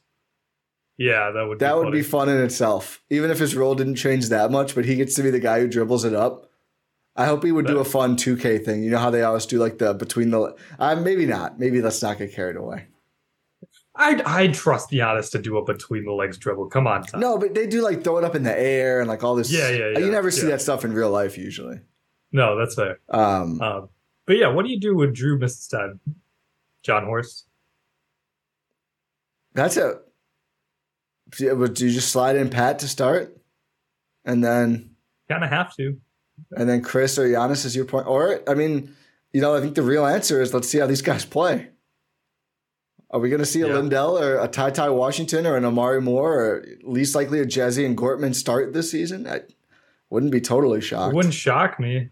Yeah, that would that would be fun in itself. Even if his role didn't change that much, but he gets to be the guy who dribbles it up. I hope he would do a fun 2K thing. You know how they always do like the between the uh, maybe not. Maybe let's not get carried away. I I trust Giannis to do a between the legs dribble. Come on, Tom. No, but they do like throw it up in the air and like all this. Yeah, yeah, yeah. You never see yeah. that stuff in real life usually. No, that's fair. Um, um, but yeah, what do you do when Jrue misses time? Jon Horst. That's it. Do you just slide in Pat to start, and then kind of have to and then Khris or Giannis is your point. Or I mean, you know, I think the real answer is let's see how these guys play. Are we going to see a yeah. Lindell or a Ty Ty Washington or an Omari Moore or least likely a Jazian Gortman start this season? I wouldn't be totally shocked. It wouldn't shock me.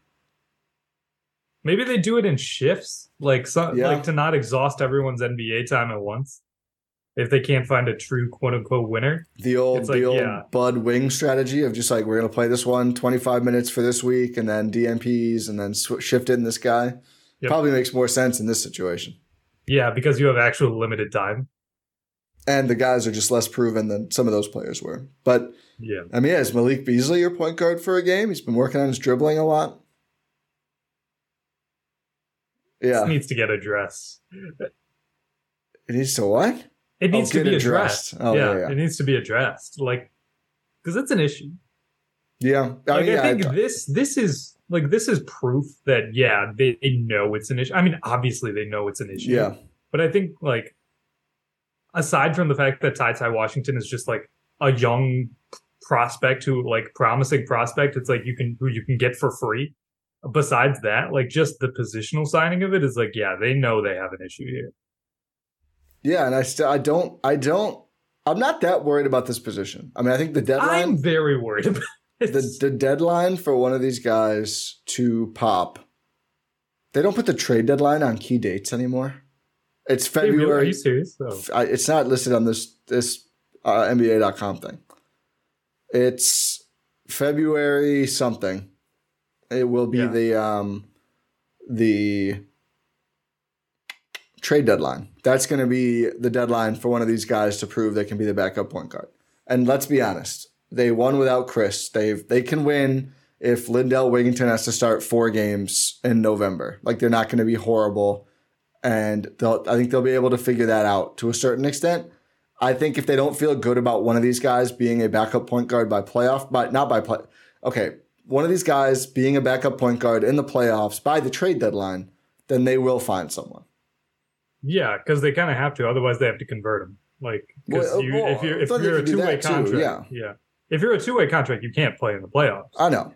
Maybe they do it in shifts, like some, yeah. like to not exhaust everyone's NBA time at once if they can't find a true quote unquote winner. The old like, the old yeah. Bud Wing strategy of just like we're gonna play this one 25 minutes for this week and then DNPs and then sw- shift in this guy. Yep. Probably makes more sense in this situation. Yeah, because you have actual limited time. And the guys are just less proven than some of those players were. But yeah, I mean, yeah, is Malik Beasley your point guard for a game? He's been working on his dribbling a lot. Yeah, this needs to get addressed. It needs to what? It oh, needs to be addressed. addressed. Oh, yeah, yeah, it needs to be addressed. Like, because it's an issue. Yeah, like, yeah, I think I, this this is like this is proof that yeah they, they know it's an issue. I mean, obviously they know it's an issue. Yeah, but I think like aside from the fact that Ty Ty Washington is just like a young prospect who like promising prospect, it's like you can who you can get for free. Besides that, like just the positional signing of it is like yeah they know they have an issue here. Yeah, and I still I don't I don't I'm not that worried about this position. I mean, I think the deadline I'm very worried about it. the the deadline for one of these guys to pop. They don't put the trade deadline on key dates anymore. It's February. Are you serious? Oh. It's not listed on this this uh, NBA.com thing. It's February something. It will be yeah. the um the trade deadline. That's going to be the deadline for one of these guys to prove they can be the backup point guard. And let's be honest, they won without Khris. They've they can win if Lindell Wigginton has to start four games in November. Like they're not going to be horrible, and I think they'll be able to figure that out to a certain extent. I think if they don't feel good about one of these guys being a backup point guard by playoff, but not by play. Okay, one of these guys being a backup point guard in the playoffs by the trade deadline, then they will find someone. Yeah, because they kind of have to. Otherwise, they have to convert them. Like, because well, you, well, if you're if you're a two way contract, too, yeah, yeah. If you're a two way contract, you can't play in the playoffs. I know.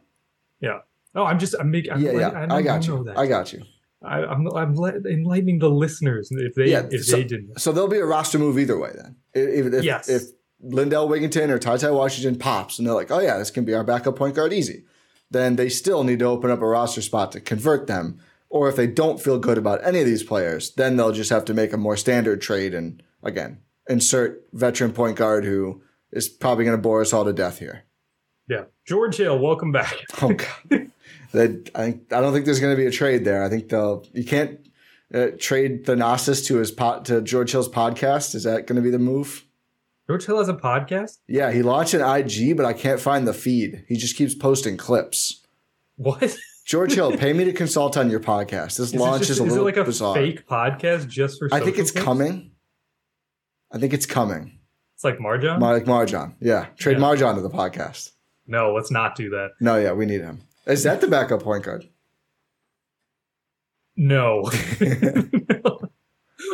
Yeah. No, I'm just I'm making. Yeah, yeah. I, I got you. I got you. I, am I'm, I'm enlightening the listeners if they yeah, if so, they didn't. So there'll be a roster move either way then. If, if yes. If Lindell Wigginton or Ty Ty Washington pops and they're like, oh yeah, this can be our backup point guard easy, then they still need to open up a roster spot to convert them. Or if they don't feel good about any of these players, then they'll just have to make a more standard trade and again insert veteran point guard who is probably going to bore us all to death here. Yeah, George Hill, welcome back. oh God, that I think I don't think there's going to be a trade there. I think they'll you can't uh, trade Thanasis to his pot to George Hill's podcast. Is that going to be the move? George Hill has a podcast. Yeah, he launched an IG, but I can't find the feed. He just keeps posting clips. What? George Hill, pay me to consult on your podcast. This is launch just, is a little is it like a bizarre. fake podcast just for? I think it's clips? coming. I think it's coming. It's like MarJon. Mar- like MarJon, yeah. Trade Yeah. MarJon to the podcast. no, let's not do that. No, yeah, we need him. Is that the backup point guard? No.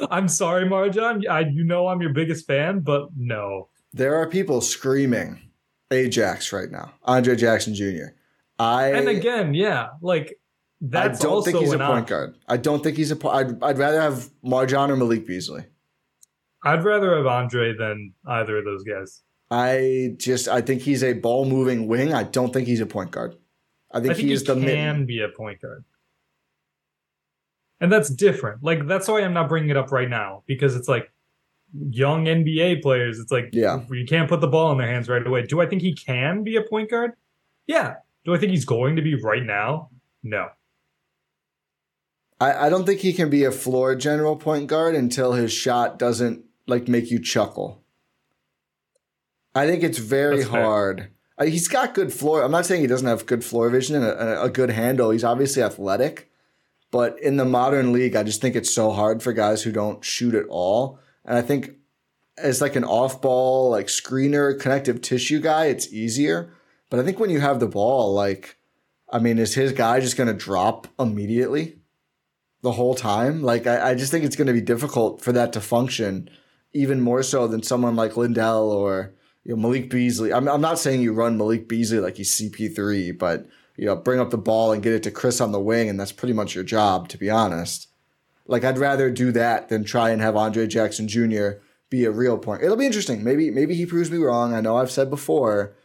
I'm sorry, MarJon. I you know I'm your biggest fan, but no. There are people screaming Ajax right now. Andre Jackson Jr. I And again, yeah, like that's I don't think he's a point op- guard. I don't think he's a point. I'd, I'd rather have MarJon or Malik Beasley. I'd rather have Andre than either of those guys. I just I think he's a ball moving wing. I don't think he's a point guard. I think, I think he he is the can mid. be a point guard. And that's different. Like that's why I'm not bringing it up right now because it's like young NBA players. It's like Yeah. you can't put the ball in their hands right away. Do I think he can be a point guard? Yeah. Do I think he's going to be right now? No. I, I don't think he can be a floor general point guard until his shot doesn't like make you chuckle. I think it's very That's hard. Uh, he's got good floor. I'm not saying he doesn't have good floor vision and a, a good handle. He's obviously athletic, but in the modern league, I just think it's so hard for guys who don't shoot at all. And I think as like an off-ball like screener, connective tissue guy, it's easier. But I think when you have the ball, like, I mean, is his guy just going to drop immediately? the whole time. Like I, I just think it's going to be difficult for that to function, even more so than someone like Lindell or you know Malik Beasley. I'm I'm not saying you run Malik Beasley like he's CP3, but you know bring up the ball and get it to Khris on the wing, and that's pretty much your job, to be honest. Like I'd rather do that than try and have Andre Jackson Jr. be a real point. It'll be interesting. Maybe maybe he proves me wrong. I know I've said before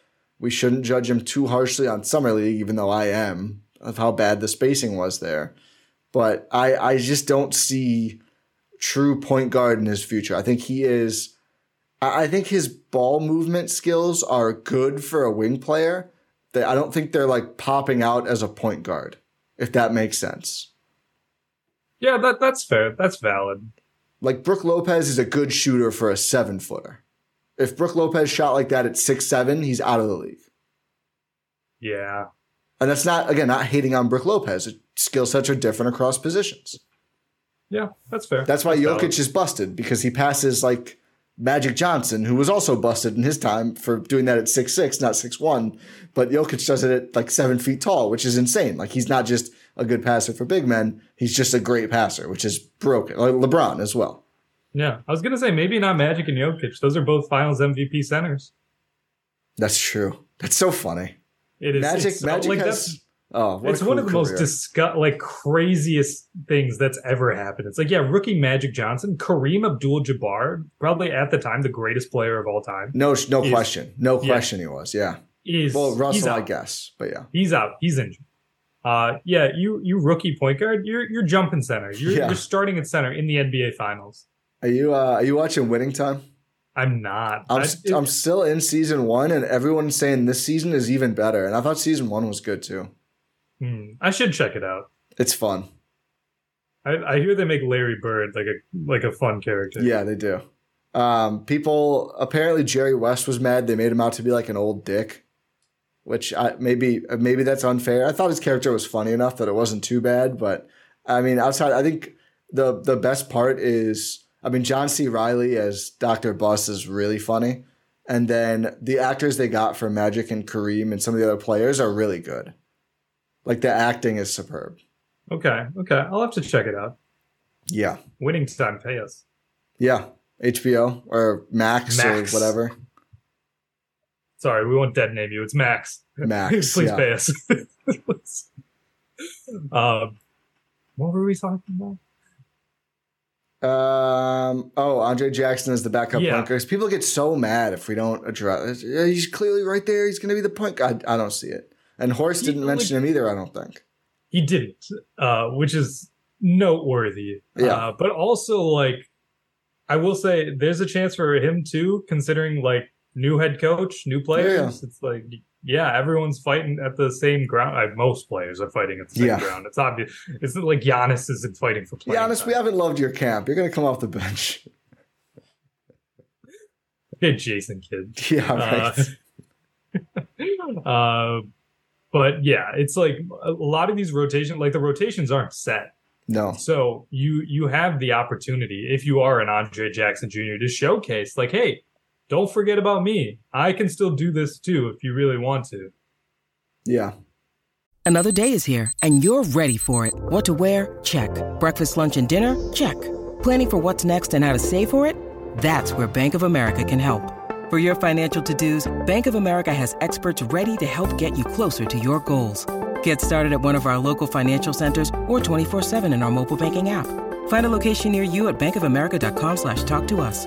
we shouldn't judge him too harshly on summer league, even though I am of how bad the spacing was there but I, I just don't see true point guard in his future. I think he is. I think his ball movement skills are good for a wing player. They, I don't think they're like popping out as a point guard, if that makes sense. Yeah, that that's fair. That's valid. Like Brooke Lopez is a good shooter for a seven footer. If Brooke Lopez shot like that at six seven, he's out of the league. Yeah. And that's not again not hating on Brooke Lopez. Skill sets are different across positions. Yeah, that's fair. That's why valid. Jokic is busted because he passes like Magic Johnson, who was also busted in his time for doing that at six six, not six one. But Jokic does it at like seven feet tall, which is insane. Like he's not just a good passer for big men; he's just a great passer, which is broken. Like LeBron as well. Yeah, I was gonna say maybe not Magic and Jokic. Those are both Finals MVP centers. That's true. That's so funny. It is Magic, it's, Magic like has. oh, it's one of the most disgust like craziest things that's ever happened. It's like yeah, rookie Magic Johnson, Kareem Abdul-Jabbar, probably at the time the greatest player of all time, no, no is- question, no yeah. question. He was, yeah. is Well, Russell, I guess, but yeah. He's out. He's injured. Uh, yeah, you you rookie point guard, you're you're jumping center. You're, Yeah. you're starting at center in the NBA Finals. Are you uh, are you watching Winning Time? I'm not. I'm, st- I'm still in season one, and everyone's saying this season is even better. And I thought season one was good too. hmm, I should check it out. It's fun. I, I hear they make Larry Bird like a like a fun character. Yeah, they do. Um, people apparently Jerry West was mad. They made him out to be like an old dick, which I, maybe maybe that's unfair. I thought his character was funny enough that it wasn't too bad. But I mean, outside, I think the the best part is I mean John C. Reilly as Doctor Buss is really funny, and then the actors they got for Magic and Kareem and some of the other players are really good. Like the acting is superb. Okay. Okay. I'll have to check it out. Yeah, Winning time, pay us. yeah. HBO or Max, Max. or whatever. Sorry, we won't dead name you. It's Max. Max, Please pay us. um, what were we talking about? Um. Oh, Andre Jackson is the backup yeah. point guard. People get so mad if we don't address. He's clearly right there. He's going to be the point guard. I, I, don't see it. And Horst didn't he, mention like, him either. I don't think he didn't, uh, which is noteworthy. Yeah. Uh, but also, like, I will say, there's a chance for him too, considering like new head coach, new players. Yeah. It's like yeah, everyone's fighting at the same ground. Most players are fighting at the same yeah. ground. It's obvious. It's like Giannis isn't fighting for. Players. Giannis, time. we haven't loved your camp. You're going to come off the bench. Hey, Jason Kidd. Yeah, right. Uh, uh, but yeah, it's like a lot of these rotations, like the rotations aren't set. No. So you you have the opportunity if you are an Andre Jackson Jr. to showcase, like, hey, don't forget about me. I can still do this too if you really want to. Yeah. Another day is here and you're ready for it. What to wear? Check. Breakfast, lunch, and dinner? Check. Planning for what's next and how to save for it? That's where Bank of America can help. For your financial to-dos, Bank of America has experts ready to help get you closer to your goals. Get started at one of our local financial centers or 24-7 in our mobile banking app. Find a location near you at bankofamerica.com slash talk to us.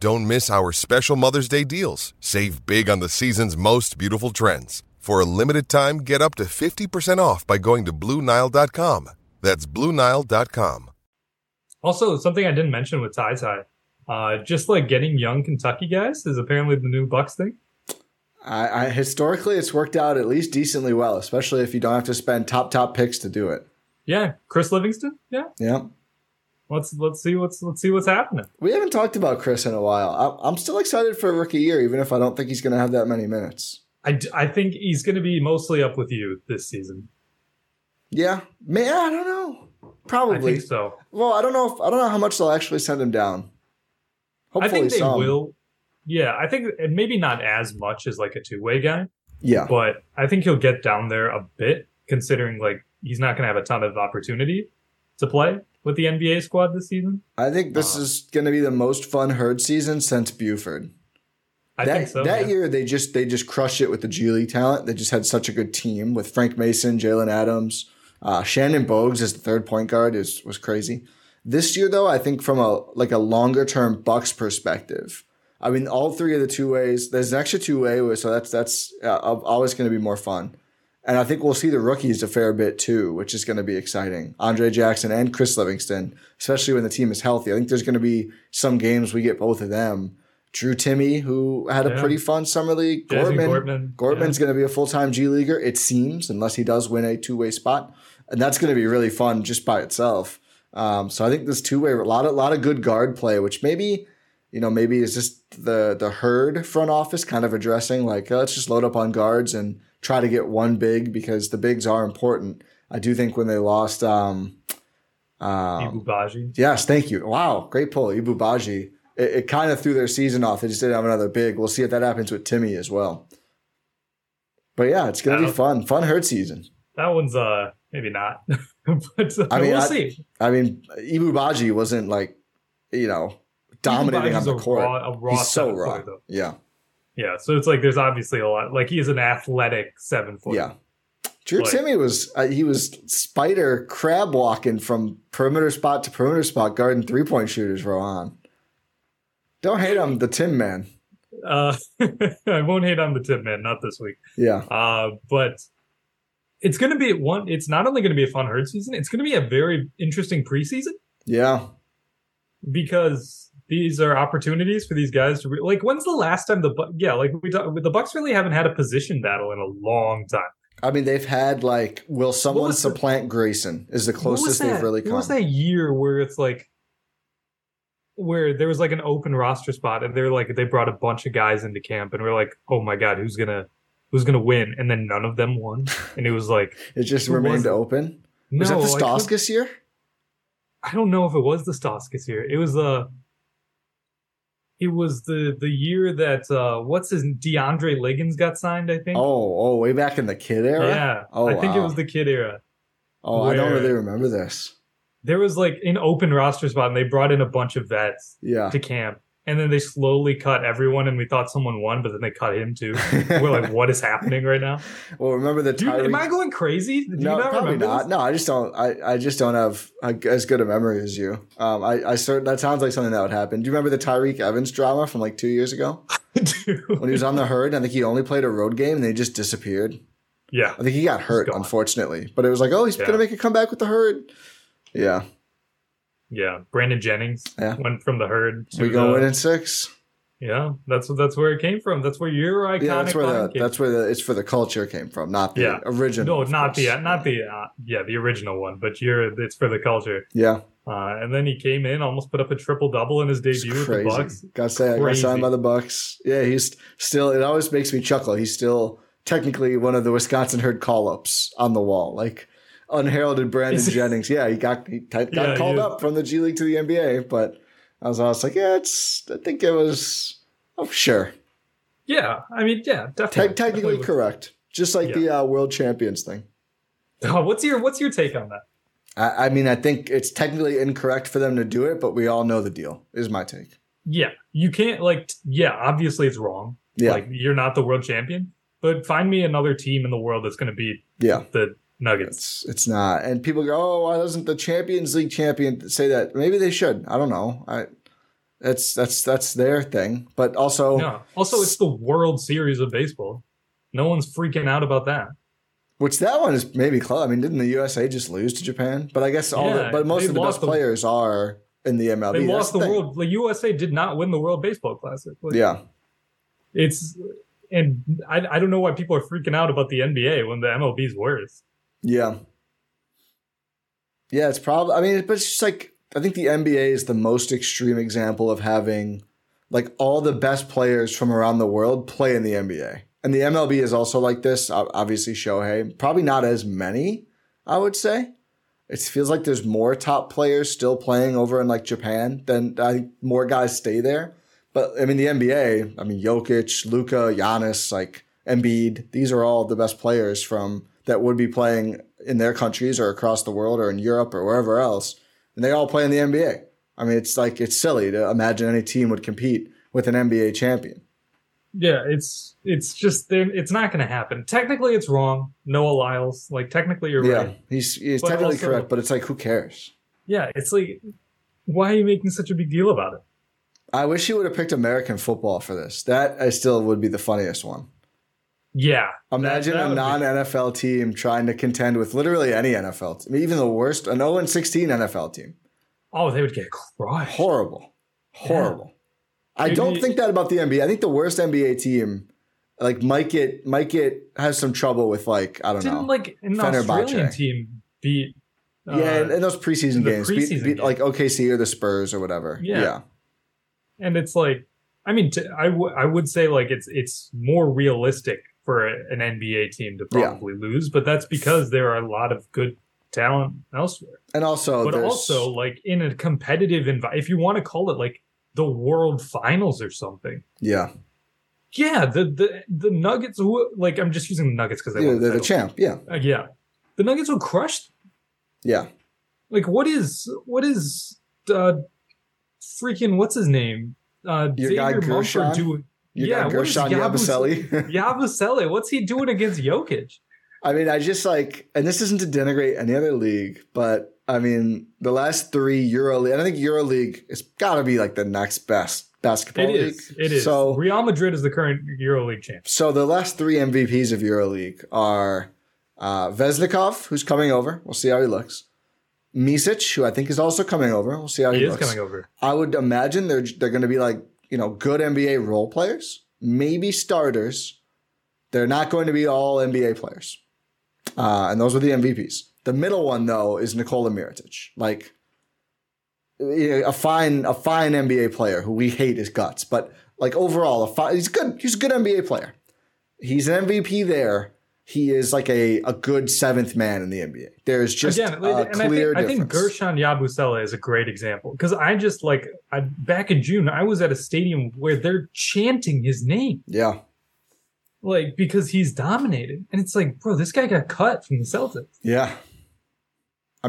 Don't miss our special Mother's Day deals. Save big on the season's most beautiful trends. For a limited time, get up to 50% off by going to Bluenile.com. That's Bluenile.com. Also, something I didn't mention with Ty Ty, uh, just like getting young Kentucky guys is apparently the new Bucks thing. I, I, historically, it's worked out at least decently well, especially if you don't have to spend top top picks to do it. Yeah, Chris Livingston. Yeah, yeah let's let's see what's let's see what's happening. We haven't talked about Chris in a while. I'm still excited for a rookie year, even if I don't think he's going to have that many minutes. I, I think he's going to be mostly up with you this season. Yeah, man, I don't know. Probably I think so. Well, I don't know if I don't know how much they'll actually send him down. Hopefully, I think they some. will. Yeah, I think maybe not as much as like a two way guy. Yeah, but I think he'll get down there a bit, considering like he's not going to have a ton of opportunity to play with the NBA squad this season? I think this uh, is going to be the most fun herd season since Buford. I that, think so. That yeah. year they just they just crushed it with the G League talent. They just had such a good team with Frank Mason, Jalen Adams, uh, Shannon Bogues as the third point guard is was crazy. This year though, I think from a like a longer term Bucks perspective, I mean all three of the two ways. There's an extra two way, so that's that's uh, always going to be more fun. And I think we'll see the rookies a fair bit too, which is going to be exciting. Andre Jackson and Chris Livingston, especially when the team is healthy. I think there's going to be some games we get both of them. Drew Timme, who had a yeah. pretty fun summer league. Gortman, Gortman. Gortman's yeah. going to be a full time G leaguer, it seems, unless he does win a two way spot, and that's going to be really fun just by itself. Um, so I think this two way, a lot of lot of good guard play, which maybe you know maybe is just the the herd front office kind of addressing like oh, let's just load up on guards and try to get one big because the bigs are important. I do think when they lost um, um. Yes, thank you. Wow, great pull, Ibou Badji. It, it kind of threw their season off. They just didn't have another big. We'll see if that happens with Timme as well. But yeah, it's gonna be fun. Fun herd season. That one's uh maybe not. but uh, I mean, we'll I, see. I mean, Ibou Badji wasn't like, you know, dominating on the court. Raw, raw He's so raw. yeah. Yeah, so it's like there's obviously a lot. Like he is an athletic seven foot. Yeah, Drew like, Timme was uh, he was spider crab walking from perimeter spot to perimeter spot, guarding three point shooters. Rohan, don't hate on the Tim man. Uh, I won't hate on the Tim man, not this week. Yeah. Uh, but it's going to be one. It's not only going to be a fun herd season. It's going to be a very interesting preseason. Yeah. Because these are opportunities for these guys to re- like. When's the last time the yeah like we talk, the Bucks really haven't had a position battle in a long time. I mean, they've had like, will someone supplant the, Grayson? Is the closest they've really come. What was that year where it's like, where there was like an open roster spot, and they're like, they brought a bunch of guys into camp, and we're like, oh my god, who's gonna, who's gonna win? And then none of them won, and it was like, it just remained open. No, was that the Stauskas year? I don't know if it was the Stauskas year. It was the. Uh, it was the the year that uh what's his DeAndre Liggins got signed, I think. Oh, oh, way back in the Kidd era. Yeah. Oh, I think wow. it was the Kidd era. Oh, I don't really remember this. There was like an open roster spot and they brought in a bunch of vets Yeah. to camp. And then they slowly cut everyone and we thought someone won, but then they cut him too. We're like, what is happening right now? well, remember the you, am I going crazy? Do no, you not probably not. this? No, I just don't. I, I just don't have a, as good a memory as you. Um, I I start, that sounds like something that would happen. Do you remember the Tyreke Evans drama from like two years ago Dude. when he was on the herd? I think he only played a road game and they just disappeared. Yeah. I think he got hurt, unfortunately. But it was like, oh, he's Yeah. gonna make a comeback with the herd. Yeah, Yeah. Brandon Jennings Yeah. went from the herd to we go the- in in six. Yeah, that's that's where it came from. That's where your iconic Yeah, that's where the that's where the it's for the culture came from, not the Yeah. original. No, not the not the uh, yeah the original one, but you're it's for the culture. Yeah, Uh, and then he came in, almost put up a triple double in his debut with the. Bucks. Gotta say, I got signed by the Bucks. Yeah, he's still. It always makes me chuckle. He's still technically one of the Wisconsin herd call ups on the wall, like unheralded Brandon Jennings. Yeah, he got he got Yeah, called up from the G League to the NBA, but I was always like, yeah, it's. I think it was. Oh, sure. Yeah, I mean, yeah, Te- definitely. technically definitely. correct. Just like the uh, world champions thing. Oh, what's your what's your take on that? I, I mean, I think it's technically incorrect for them to do it, but we all know the deal. Is my take. Yeah, you can't like. Yeah, obviously it's wrong. Yeah, Like you're not the world champion, but find me another team in the world that's going to beat yeah. the Nuggets. It's it's not. And people go, "Oh, why doesn't the Champions League champion say that?" Maybe they should. I don't know. I that's that's that's their thing. But also, Yeah. Also, it's the World Series of baseball. No one's freaking out about that. which that one is maybe close. I mean, didn't the USA just lose to Japan? But I guess all. the, but most of the best the- players are in the MLB. They lost the thing. world. The USA did not win the World Baseball Classic. Like, Yeah, it's and I, I don't know why people are freaking out about the NBA when the MLB's worse. Yeah, yeah. It's probably. I mean, but it's just like I think the NBA is the most extreme example of having like all the best players from around the world play in the NBA. And the MLB is also like this. Obviously, Shohei, probably not as many, I would say. It feels like there's more top players still playing over in like Japan than I think more guys stay there. But I mean, the NBA, I mean, Jokic, Luka, Giannis, like Embiid, these are all the best players from that would be playing in their countries or across the world or in Europe or wherever else. And they all play in the NBA. I mean, it's like, it's silly to imagine any team would compete with an NBA champion. Yeah, it's it's just it's not going to happen. Technically, it's wrong. Noah Lyles, like technically, you're Yeah, right. he's, he's But technically also- correct, but it's like, who cares? Yeah, it's like, why are you making such a big deal about it? I wish he would have picked American football for this. That I still would be the funniest one. Yeah, Imagine that a non NFL team trying to contend with literally any NFL team, even the worst, an 0 16 NFL team. Oh, they would get crushed. Horrible. Horrible. I Maybe- don't think that about the NBA. I think the worst NBA team like might get might get has some trouble with like I don't know, Didn't know. like an Fenerbahce. Australian team beat? uh, yeah, in, in those preseason games, beat, preseason beat game. like OKC or the Spurs or whatever. Yeah. yeah. and it's like, I mean, I w- I would say like it's it's more realistic for an NBA team to Yeah. probably lose, but that's because there are a lot of good talent elsewhere. And also, but there's, also, like in a competitive environment, if you want to call it like the World Finals or something. yeah, Yeah, the the the Nuggets. Who like I'm just using the Nuggets because they yeah won they're the champ. Yeah, Uh, yeah, the Nuggets would crush. yeah. Like, what is what is uh, freaking what's his name? Uh, Your guy Xavier Mumford Guerschon? doing. You yeah, got what is Guerschon Yabus- Yabusele. Yabusele, what's he doing against Jokic? I mean, I just like, and this isn't to denigrate any other league, but I mean, the last three Euro League, I think Euro League has got to be like the next best basketball It league. is. It is. So, Real Madrid is the current Euro League champ. so the last three MVPs of Euro League are uh, Vezenkov, who's coming over. We'll see how he looks. Micić, who I think is also coming over. We'll see how he, He is looks. coming over. I would imagine they're they're going to be like you know good NBA role players, maybe starters. They're not going to be all NBA players, uh, and those are the MVPs. The middle one though is Nikola Mirotic, like a fine a fine NBA player who we hate his guts, but like overall, a he's good. He's a good NBA player. He's an MVP there. He is like a, a good seventh man in the NBA. There's just Again, a clear I think, I think Guerschon Yabusele is a great example because I just like I, back in June I was at a stadium where they're chanting his name. Yeah, like because he's dominated, and it's like, bro, this guy got cut from the Celtics. Yeah,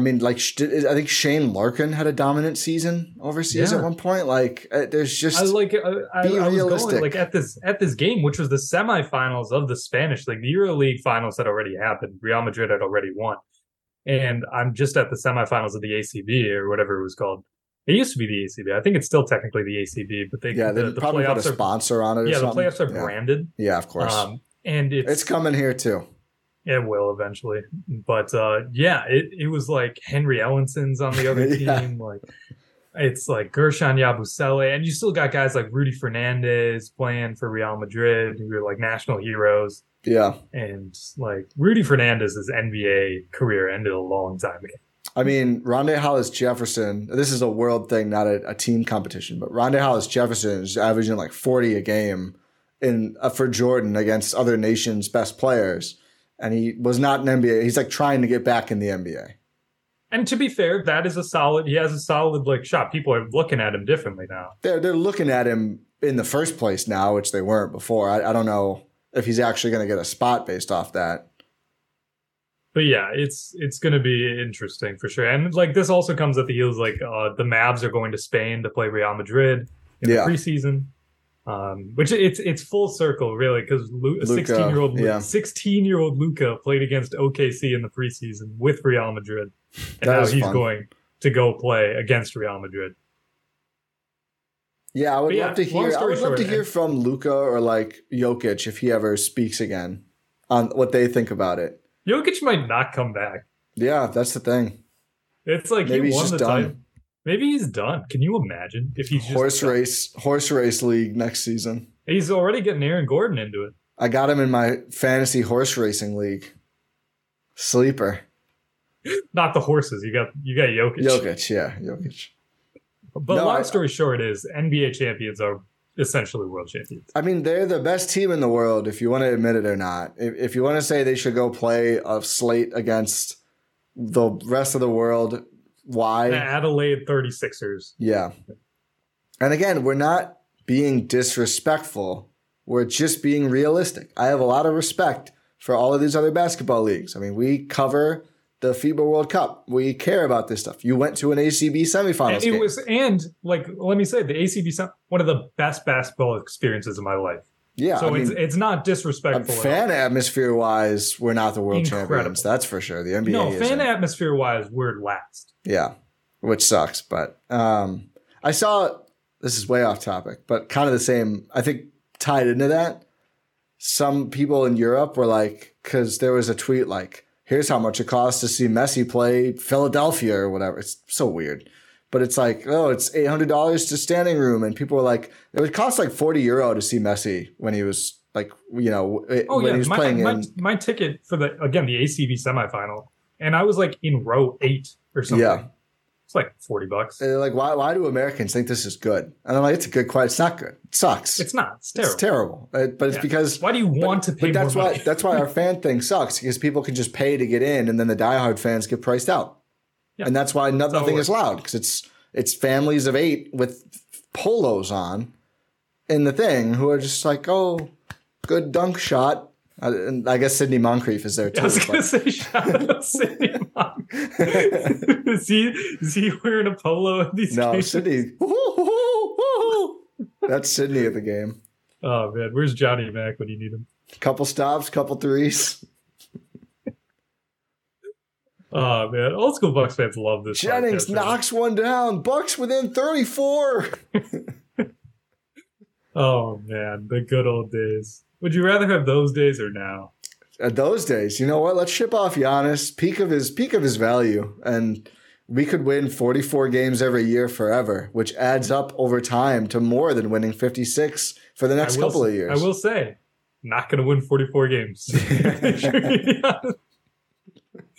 I mean, like I think Shane Larkin had a dominant season overseas yeah. at one point. Like, uh, there's just I like uh, I, be I, I realistic. Going, like at this at this game, which was the semifinals of the Spanish like the EuroLeague finals had already happened. Real Madrid had already won, and I'm just at the semifinals of the ACB or whatever it was called. It used to be the ACB. I think it's still technically the ACB, but they yeah they the, the probably put a sponsor are, on it. yeah, the playoffs are yeah. branded. Yeah, of course. Um, and it's, it's coming here too. It will eventually, but uh, yeah, it, it was like Henry Ellenson's on the other yeah. team. Like it's like Guerschon Yabusele, and you still got guys like Rudy Fernandez playing for Real Madrid, who are like national heroes. Yeah, and like Rudy Fernandez's NBA career ended a long time ago. I mean, Rondae Hollis Jefferson. This is a world thing, not a, a team competition. But Rondae Hollis Jefferson is averaging like forty a game in uh, for Jordan against other nations' best players and he was not an NBA. He's like trying to get back in the NBA. And to be fair, that is a solid. He has a solid like shot. People are looking at him differently now. They're they're looking at him in the first place now, which they weren't before. I, I don't know if he's actually going to get a spot based off that. But yeah, it's it's going to be interesting for sure. And like this also comes at the heels like uh, the Mavs are going to Spain to play Real Madrid in yeah. the preseason. Um, which it's it's full circle really because sixteen year old sixteen year old Luka played against OKC in the preseason with Real Madrid, and that now he's fun. going to go play against Real Madrid. Yeah, I would love to hear. I would love to hear from Luka or like Jokic if he ever speaks again on what they think about it. Jokic might not come back. Yeah, that's the thing. It's like Maybe he won the done. title. Maybe he's done. Can you imagine if he's horse race horse race league next season? He's already getting Aaron Gordon into it. I got him in my fantasy horse racing league. Sleeper. Not the horses. You got you got Jokic. Jokic, yeah, Jokic. But no, long story short is NBA champions are essentially world champions. I mean, they're the best team in the world, if you want to admit it or not. If, if you want to say they should go play a slate against the rest of the world, why? The Adelaide 36ers. Yeah. And again, we're not being disrespectful. We're just being realistic. I have a lot of respect for all of these other basketball leagues. I mean, we cover the FIBA World Cup. We care about this stuff. You went to an ACB semifinals. And it game. was, and like, let me say, the ACB one of the best basketball experiences of my life. Yeah, so I mean, it's it's not disrespectful. Fan atmosphere wise, we're not the world Incredible. champions. That's for sure. The NBA. No, fan atmosphere wise, we're last. Yeah, which sucks. But um, I saw this is way off topic, but kind of the same. I think tied into that. Some people in Europe were like, because there was a tweet like, "Here's how much it costs to see Messi play Philadelphia or whatever." It's so weird but it's like, oh, it's eight hundred dollars to standing room, and people were like, it would cost like forty euro to see Messi when he was like, you know, oh, when yeah. he was my, playing my, in. My ticket for the again the ACB semifinal, and I was like in row eight or something. Yeah. It's like forty bucks. And like, why? Why do Americans think this is good? And I'm like, it's a good quite. It's not good. It sucks. It's not. It's terrible. It's terrible. Uh, but it's yeah. because. Why do you want but, to pay? But that's why. That's why our fan thing sucks because people can just pay to get in, and then the diehard fans get priced out. Yeah. And that's why nothing is loud because it's it's families of eight with polos on in the thing who are just like, oh, good dunk shot. I guess Sidney Moncrief is there too. I was going to say, shout out Sidney Moncrief. is, he, is he wearing a polo in these No, games? Sidney. That's Sydney at the game. Oh, man. Where's Johnny Mack when you need him? Couple stops, couple threes. Oh man, old school Bucks fans love this. Jennings podcast, knocks one down. Bucks within 34. oh man, the good old days. Would you rather have those days or now? At those days, you know what? Let's ship off Giannis, peak of his peak of his value, and we could win 44 games every year forever, which adds up over time to more than winning 56 for the next couple of years. I will say, not going to win 44 games.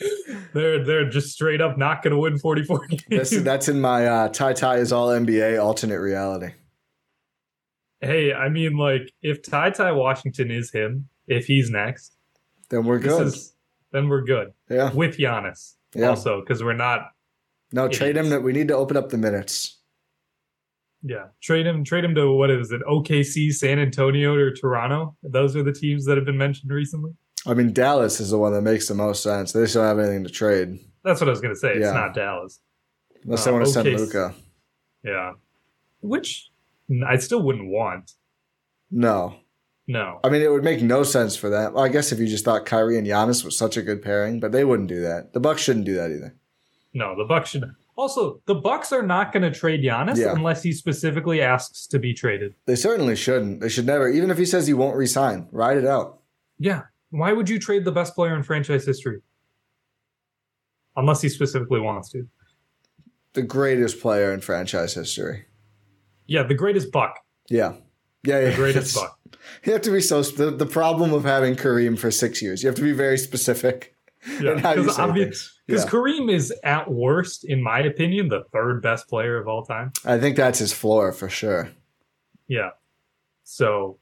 they're they're just straight up not going to win 44 games. That's, that's in my uh, TyTy is all NBA alternate reality. Hey, I mean, like if TyTy Washington is him, if he's next, Then we're good. Is, then we're good. Yeah. With Giannis. Yeah. Also, because we're not. No, idiots. trade him. That we need to open up the minutes. Yeah, trade him. Trade him to what is it? OKC, San Antonio, or Toronto. Those are the teams that have been mentioned recently. I mean, Dallas is the one that makes the most sense. They don't have anything to trade. That's what I was going to say. It's not Dallas. Unless uh, they want to send Luka. Yeah. Which I still wouldn't want. No. No. I mean, it would make no sense for that. Well, I guess if you just thought Kyrie and Giannis was such a good pairing, but they wouldn't do that. The Bucks shouldn't do that either. No, the Bucks should. Also, the Bucks are not going to trade Giannis yeah. unless he specifically asks to be traded. They certainly shouldn't. They should never. Even if he says he won't resign, ride it out. Yeah. Why would you trade the best player in franchise history? Unless he specifically wants to. The greatest player in franchise history. Yeah, the greatest buck. Yeah. Yeah, yeah. The greatest buck. You have to be so. The, the problem of having Kareem for six years, you have to be very specific. Yeah, because obvious, because yeah. Kareem is at worst, in my opinion, the third best player of all time. I think that's his floor for sure. Yeah. So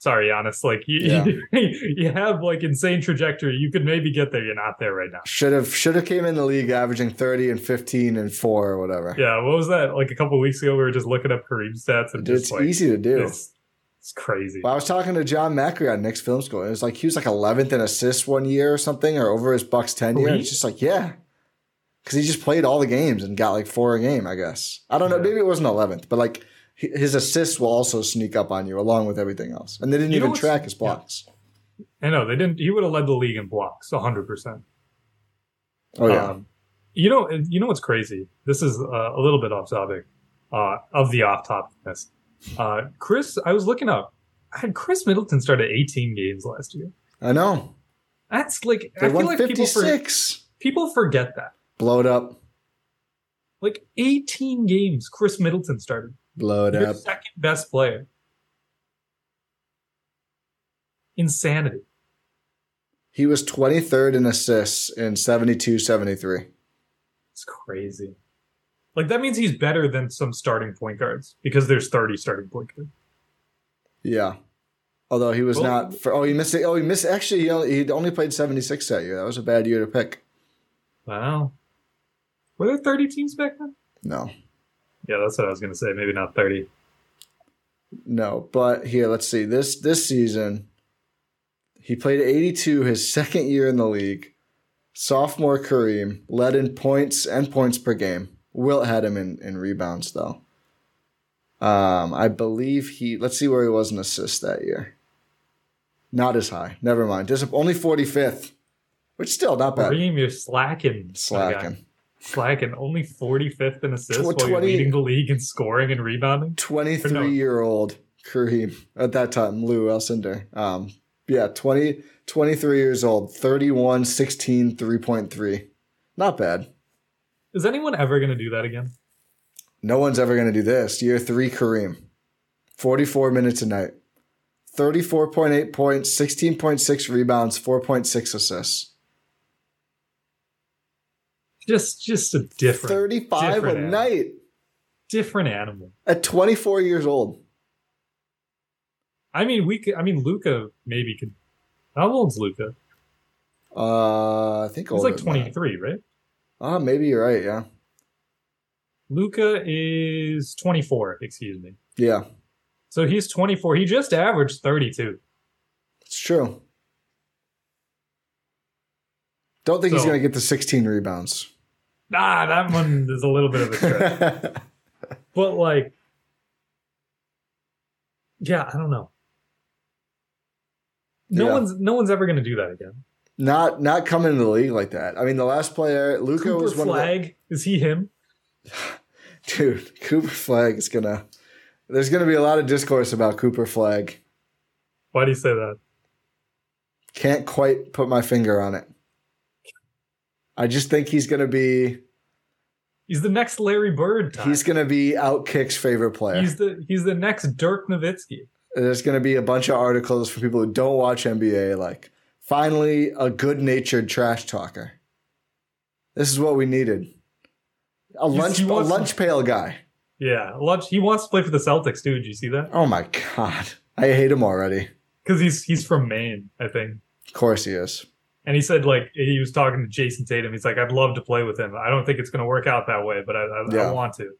sorry, Giannis. Like you, yeah. you, have like insane trajectory. You could maybe get there. You're not there right now. Should have should have came in the league averaging 30 and 15 and four or whatever. Yeah. What was that? Like a couple weeks ago, we were just looking up Kareem stats and it's like, easy to do. It's, it's crazy. Well, I was talking to John Macri on Knicks Film School. It was like he was like 11th in assists one year or something, or over his Bucks tenure. Oh, and it's just like, yeah, because he just played all the games and got like four a game. I guess I don't know. Maybe it wasn't 11th, but like his assists will also sneak up on you along with everything else. And they didn't you even track his blocks. Yeah. I know they didn't. He would have led the league in blocks, hundred percent. Oh yeah. Um, you know, you know what's crazy? This is uh, a little bit off topic, uh, of the off topicness. Uh, Khris, I was looking up. Had Khris Middleton started 18 games last year? I know. That's like they I feel like people, for, people forget that. Blow it up. Like 18 games, Khris Middleton started. Blow it Your up. Second best player. Insanity. He was 23rd in assists in 72 73. It's crazy. Like that means he's better than some starting point guards because there's 30 starting point guards. Yeah. Although he was not for oh he missed it. Oh he missed actually he only, he only played 76 that year. That was a bad year to pick. Wow. Were there 30 teams back then? No. Yeah, that's what I was going to say. Maybe not 30. No, but here, let's see. This this season, he played 82 his second year in the league. Sophomore Kareem led in points and points per game. Wilt had him in, in rebounds though. Um, I believe he. Let's see where he was in assists that year. Not as high. Never mind. Just only 45th, which still not bad. Kareem, you're slacking. Slacking. Slacking only 45th in assists 20, while you're leading the league in scoring and rebounding. 23 no? year old Kareem at that time, Lou Alcindor. Um, yeah, 20, 23 years old, 31, 16, 3.3. Not bad. Is anyone ever going to do that again? No one's ever going to do this. Year three, Kareem. 44 minutes a night. 34.8 points, 16.6 rebounds, 4.6 assists. Just just a different 35 different a animal. night. Different animal. At 24 years old. I mean, we could I mean Luka maybe could how old's Luka? Uh I think he's like 23, right? Ah, uh, maybe you're right, yeah. Luka is 24, excuse me. Yeah. So he's 24. He just averaged 32. It's true. Don't think so, he's going to get the 16 rebounds. Nah, that one is a little bit of a stretch. but like, yeah, I don't know. No yeah. one's no one's ever going to do that again. Not not coming into the league like that. I mean, the last player, Luka was one Flagg, of the, is he him? Dude, Cooper Flagg is gonna. There's gonna be a lot of discourse about Cooper Flagg. Why do you say that? Can't quite put my finger on it. I just think he's going to be. He's the next Larry Bird. Type. He's going to be Outkick's favorite player. He's the he's the next Dirk Nowitzki. There's going to be a bunch of articles for people who don't watch NBA, like finally a good-natured trash talker. This is what we needed. A lunch a lunch pail guy. Yeah, lunch. He wants to play for the Celtics too. Did you see that? Oh my god, I hate him already. Because he's he's from Maine, I think. Of course he is. And he said like he was talking to Jayson Tatum. He's like, I'd love to play with him. I don't think it's going to work out that way, but I, I, yeah. I want to.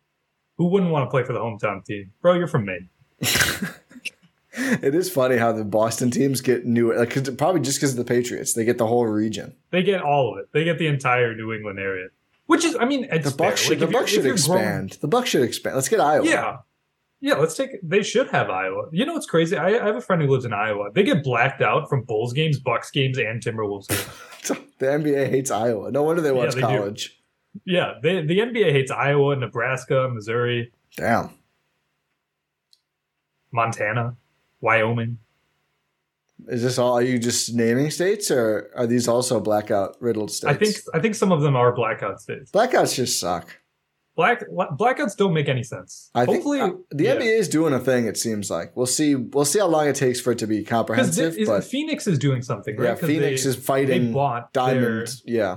Who wouldn't want to play for the hometown team, bro? You're from Maine. it is funny how the Boston teams get new, like cause, probably just because of the Patriots, they get the whole region. They get all of it. They get the entire New England area, which is, I mean, the Bucks should, like, the Bucks should expand. Grown, the Bucks should expand. Let's get Iowa. Yeah, yeah. Let's take. They should have Iowa. You know what's crazy? I, I have a friend who lives in Iowa. They get blacked out from Bulls games, Bucks games, and Timberwolves games. the NBA hates Iowa. No wonder they watch yeah, they college. Do. Yeah, they, the NBA hates Iowa, Nebraska, Missouri. Damn. Montana. Wyoming. Is this all? Are you just naming states, or are these also blackout riddled states? I think I think some of them are blackout states. Blackouts just suck. Black blackouts don't make any sense. I Hopefully, think uh, the yeah. NBA is doing a thing. It seems like we'll see. We'll see how long it takes for it to be comprehensive. The, but Phoenix is doing something, right? Yeah, Phoenix they, is fighting They bought Diamond. Their, yeah.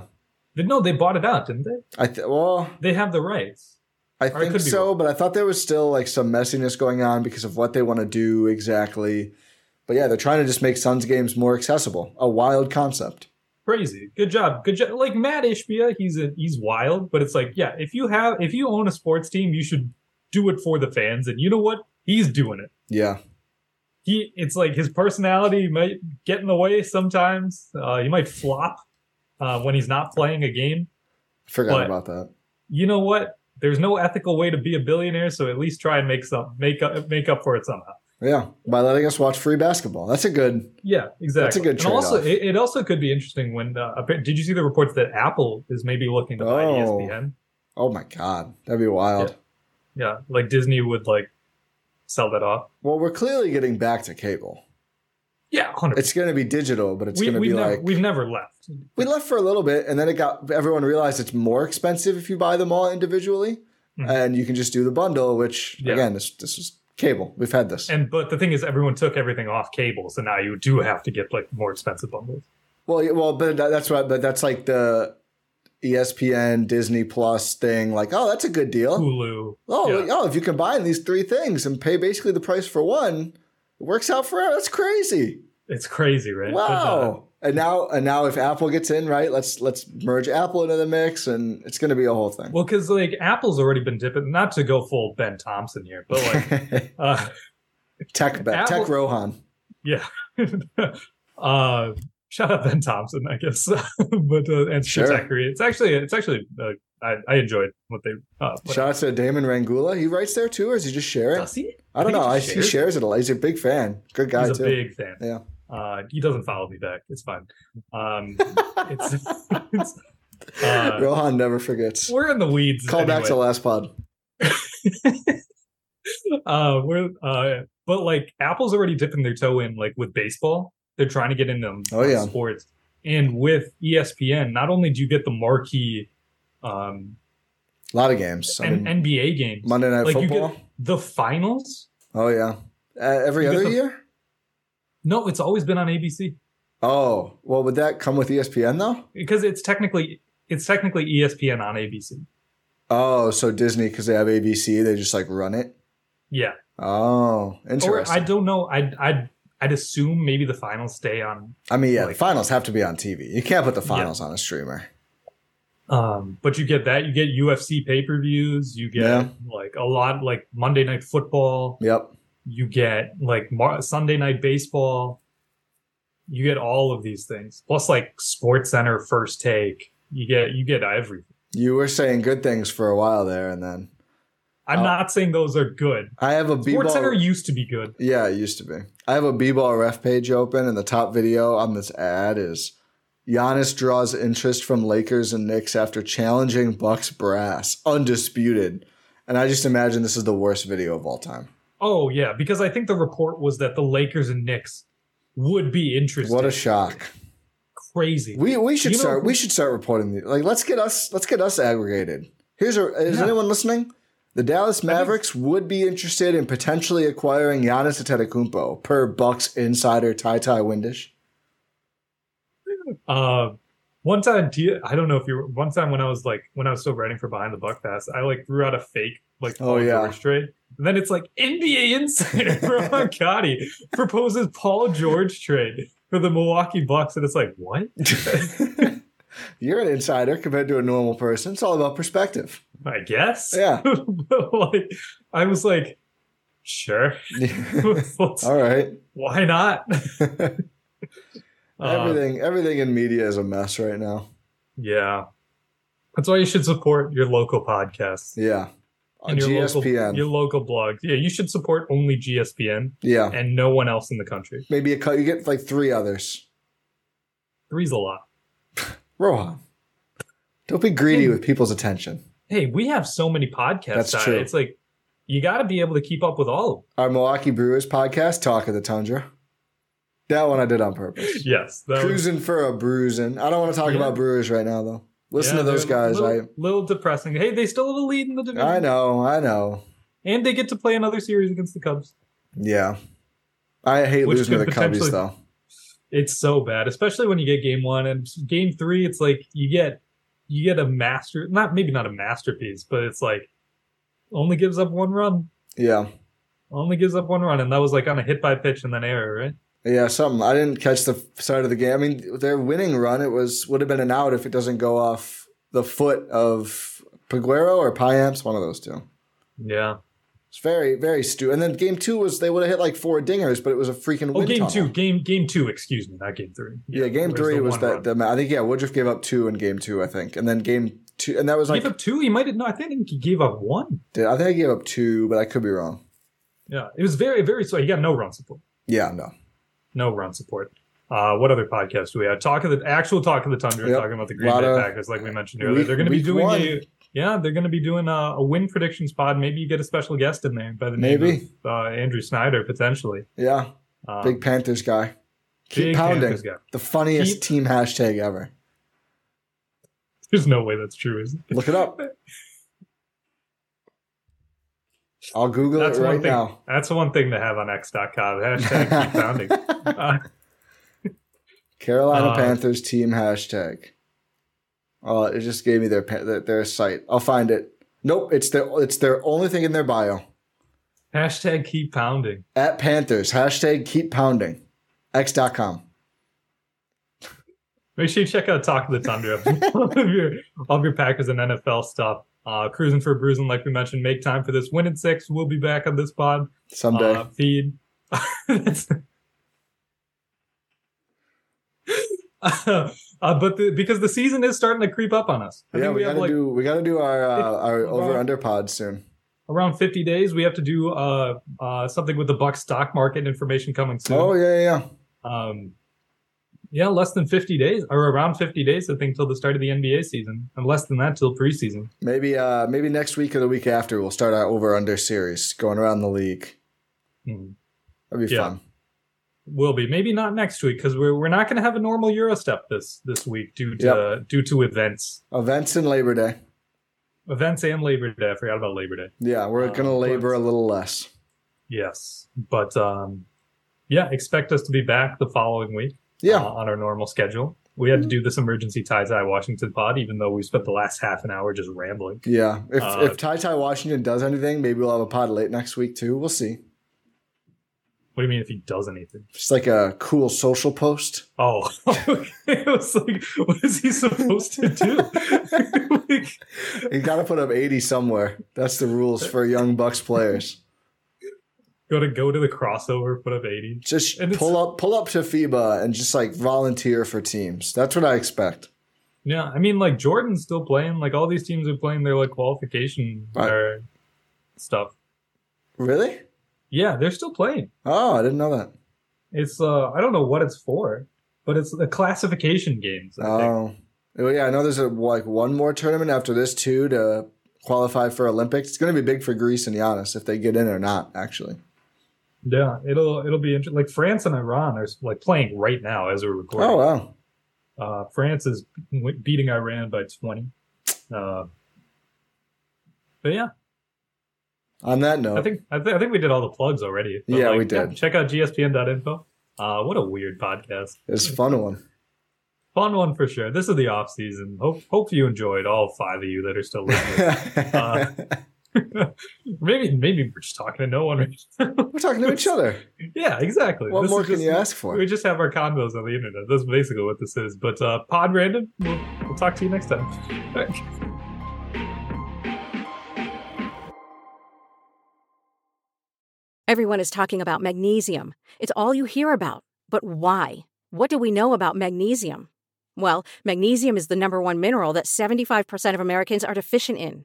No, they bought it out, didn't they? I th- well, they have the rights. I think so, wrong. but I thought there was still like some messiness going on because of what they want to do exactly. But yeah, they're trying to just make Suns games more accessible. A wild concept. Crazy. Good job. Good job. Like Mat Ishbia, he's a, he's wild, but it's like, yeah, if you have if you own a sports team, you should do it for the fans. And you know what? He's doing it. Yeah. He it's like his personality might get in the way sometimes. Uh, he might flop uh, when he's not playing a game. Forgot but about that. You know what? there's no ethical way to be a billionaire, so at least try and make some make up make up for it somehow. Yeah, by letting us watch free basketball. That's a good. Yeah, exactly. That's a good. And also, it, it, also could be interesting when. Uh, did you see the reports that Apple is maybe looking to buy oh. ESPN? Oh my god, that'd be wild. Yeah. yeah, like Disney would like sell that off. Well, we're clearly getting back to cable. Yeah, 100%. it's going to be digital, but it's going to be never, like we've never left. We left for a little bit, and then it got everyone realized it's more expensive if you buy them all individually, mm-hmm. and you can just do the bundle. Which yeah. again, this this is cable. We've had this. And but the thing is, everyone took everything off cable, so now you do have to get like more expensive bundles. Well, well, but that's what. But that's like the ESPN, Disney Plus thing. Like, oh, that's a good deal. Hulu. Oh, yeah. oh, if you combine these three things and pay basically the price for one, it works out for that's crazy. It's crazy, right? Wow. And now, and now, if Apple gets in, right? Let's let's merge Apple into the mix, and it's going to be a whole thing. Well, because like Apple's already been dipping. Not to go full Ben Thompson here, but like uh, Tech Apple, Tech Rohan. Yeah. uh, shout out Ben Thompson, I guess. but uh, and sure. It's actually it's actually uh, I, I enjoyed what they. Uh, Shout out to Damon Rangula. He writes there too, or does he just share it? Does he? I don't I know. He, I, he shares it a lot. He's a big fan. Good guy He's too. a big fan. Yeah. Uh, he doesn't follow me back. It's fine. Um, it's, it's uh, Rohan never forgets. We're in the weeds. Call anyway. back to last pod. uh, we're uh, but like Apple's already dipping their toe in like with baseball. They're trying to get into oh, yeah. sports, and with ESPN, not only do you get the marquee um, a lot of games. I mean, NBA games. Monday Night like Football. the finals. Oh yeah, uh, every other the, year. No, it's always been on ABC. Oh well, would that come with ESPN though? Because it's technically it's technically ESPN on ABC. Oh, so Disney because they have ABC, they just like run it. Yeah. Oh, interesting. Or I don't know. I I I'd assume maybe the finals stay on. I mean, yeah, like, the finals have to be on TV. You can't put the finals yeah. on a streamer. Um, but you get that, you get UFC pay per views, you get yeah. like a lot like Monday Night Football. Yep. You get like Mar- Sunday Night Baseball. You get all of these things, plus like Sports Center, First Take. You get you get everything. You were saying good things for a while there, and then I'm not saying those are good. I have a B-ball. Sports Center used to be good. Yeah, it used to be. I have a B-ball ref page open, and the top video on this ad is Giannis draws interest from Lakers and Knicks after challenging Bucks brass, undisputed. And I just imagine this is the worst video of all time. Oh yeah, because I think the report was that the Lakers and Knicks would be interested. What a shock! Crazy. We we should you start know, we should start reporting these. Like let's get us let's get us aggregated. Here's a is yeah. anyone listening? The Dallas Mavericks would be interested in potentially acquiring Giannis Antetokounmpo per Bucks insider TiTi Windisch. Uh, one time, I don't know if you. One time when I was like when I was still writing for Behind the Buck Pass, I like threw out a fake like oh, yeah. George trade. And then it's like NBA insider Rohan Katti proposes Paul George trade. for the Milwaukee Bucks, and it's like, what? You're an insider compared to a normal person. It's all about perspective. I guess. Yeah. like, I was like, sure. all right. Why not? everything, uh, everything in media is a mess right now. Yeah. That's why you should support your local podcasts. Yeah. And your GSPN. Local, your local blog. Yeah, you should support only GSPN. Yeah. And no one else in the country. Maybe a cut. You get like three others. Three's a lot. Rohan, don't be greedy hey, with people's attention. Hey, we have so many podcasts. That's true. It's like you got to be able to keep up with all of them. Our Milwaukee Brewers podcast, Talk of the Tundra. That one I did on purpose. yes. Crewsing was... for a Brewsing. I don't want to talk yeah. about Brewers right now, though. Listen yeah, to those guys. A little, I little depressing. Hey, they still have a lead in the division. I know, I know. And they get to play another series against the Cubs. Yeah, I hate Which losing to the Cubs though. It's so bad, especially when you get game one and game three. It's like you get you get a master, not maybe not a masterpiece, but it's like only gives up one run. Yeah, only gives up one run, and that was like on a hit by pitch and then error, right? Yeah, something. I didn't catch the start of the game. I mean, their winning run it was would have been an out if it doesn't go off the foot of Peguero or Payamps, one of those two. Yeah. It's very, very stupid. And then game two was they would have hit like four dingers, but it was a freaking. Oh, game tunnel. two, game game two. Excuse me, not game three. Yeah, yeah game three was that. The, I think yeah, Woodruff gave up two in game two. I think, and then game two, and that was he like gave up two. He might have. No, I think he gave up one. Did I think he gave up two, but I could be wrong. Yeah, it was very, very. So he got no run support. Yeah, no no run support. Uh, what other podcast do we have? Talk of the actual talk of the tundra, yep. talking about the Green Bay of, Packers, like we mentioned earlier. Week, they're going to be doing a yeah, they're going to be doing a, a, win predictions pod. Maybe you get a special guest in there by the name Maybe. of uh, Andrew Snyder potentially. Yeah, um, big Panthers guy. Keep pounding. Guy. The funniest Keep, team hashtag ever. There's no way that's true, is it? Look it up. I'll Google that's it right thing, now. That's one thing to have on X.com. Hashtag keep pounding. Uh, Carolina uh, Panthers team hashtag. Oh, it just gave me their their site. I'll find it. Nope, it's their it's their only thing in their bio. Hashtag keep pounding. At Panthers. Hashtag keep pounding. X.com. Make sure you check out Talk of the Tundra. all, of your, all of your Packers and NFL stuff. Uh, Crewsing for Brewsing, like we mentioned, make time for this. Win in six. We'll be back on this pod someday. Uh, feed. uh, but the, because the season is starting to creep up on us. I yeah, we, we gotta like, do we gotta do our uh, our over under pod soon. Around fifty days, we have to do uh, uh, something with the Buck stock market information coming soon. Oh yeah, yeah. Um, yeah, less than 50 days or around 50 days, I think, till the start of the NBA season, and less than that till preseason. Maybe, uh, maybe next week or the week after, we'll start our over under series going around the league. Mm-hmm. That'd be yeah. fun. Will be maybe not next week because we're we're not going to have a normal Gyro Step this this week due to yep. due to events. Events and Labor Day. Events and Labor Day. I forgot about Labor Day. Yeah, we're going to uh, labor a little less. Yes, but um, yeah, expect us to be back the following week yeah. Uh, on our normal schedule. We had to do this emergency TyTy Washington pod, even though we spent the last half an hour just rambling. Yeah. If uh, if TyTy Washington does anything, maybe we'll have a pod late next week too. We'll see. What do you mean if he does anything? Just like a cool social post. Oh, it was like, what is he supposed to do? like, you got to put up eighty somewhere. That's the rules for young Bucks players go to go to the crossover, put up eighty. Just and pull up pull up to FIBA and just like volunteer for teams. That's what I expect. Yeah, I mean, like Jordan's still playing. Like all these teams are playing their like qualification right. stuff. Really? Yeah, they're still playing. Oh, I didn't know that. It's uh, I don't know what it's for, but it's the classification games. I oh, think. well, yeah, I know there's a like one more tournament after this too to qualify for Olympics. It's going to be big for Greece and Giannis if they get in or not. Actually. Yeah, it'll it'll be interesting. Like France and Iran are like playing right now as we're recording. Oh wow! Uh, France is beating Iran by twenty. Uh, but yeah. On that note, I think I, th- I think we did all the plugs already. yeah, like, we did. Yeah, check out gspn.info. Uh, what a weird podcast. It's a fun one. Fun one for sure. This is the off season. Hope hope you enjoyed all five of you that are still listening. uh, maybe maybe we're just talking to no one. we're talking to each other. Yeah, exactly. What this more can just, you ask for? We just have our convos on the internet. That's basically what this is. But uh, Pod Random, we'll, we'll talk to you next time. Everyone is talking about magnesium. It's all you hear about. But why? What do we know about magnesium? Well, magnesium is the number one mineral that 75% of Americans are deficient in.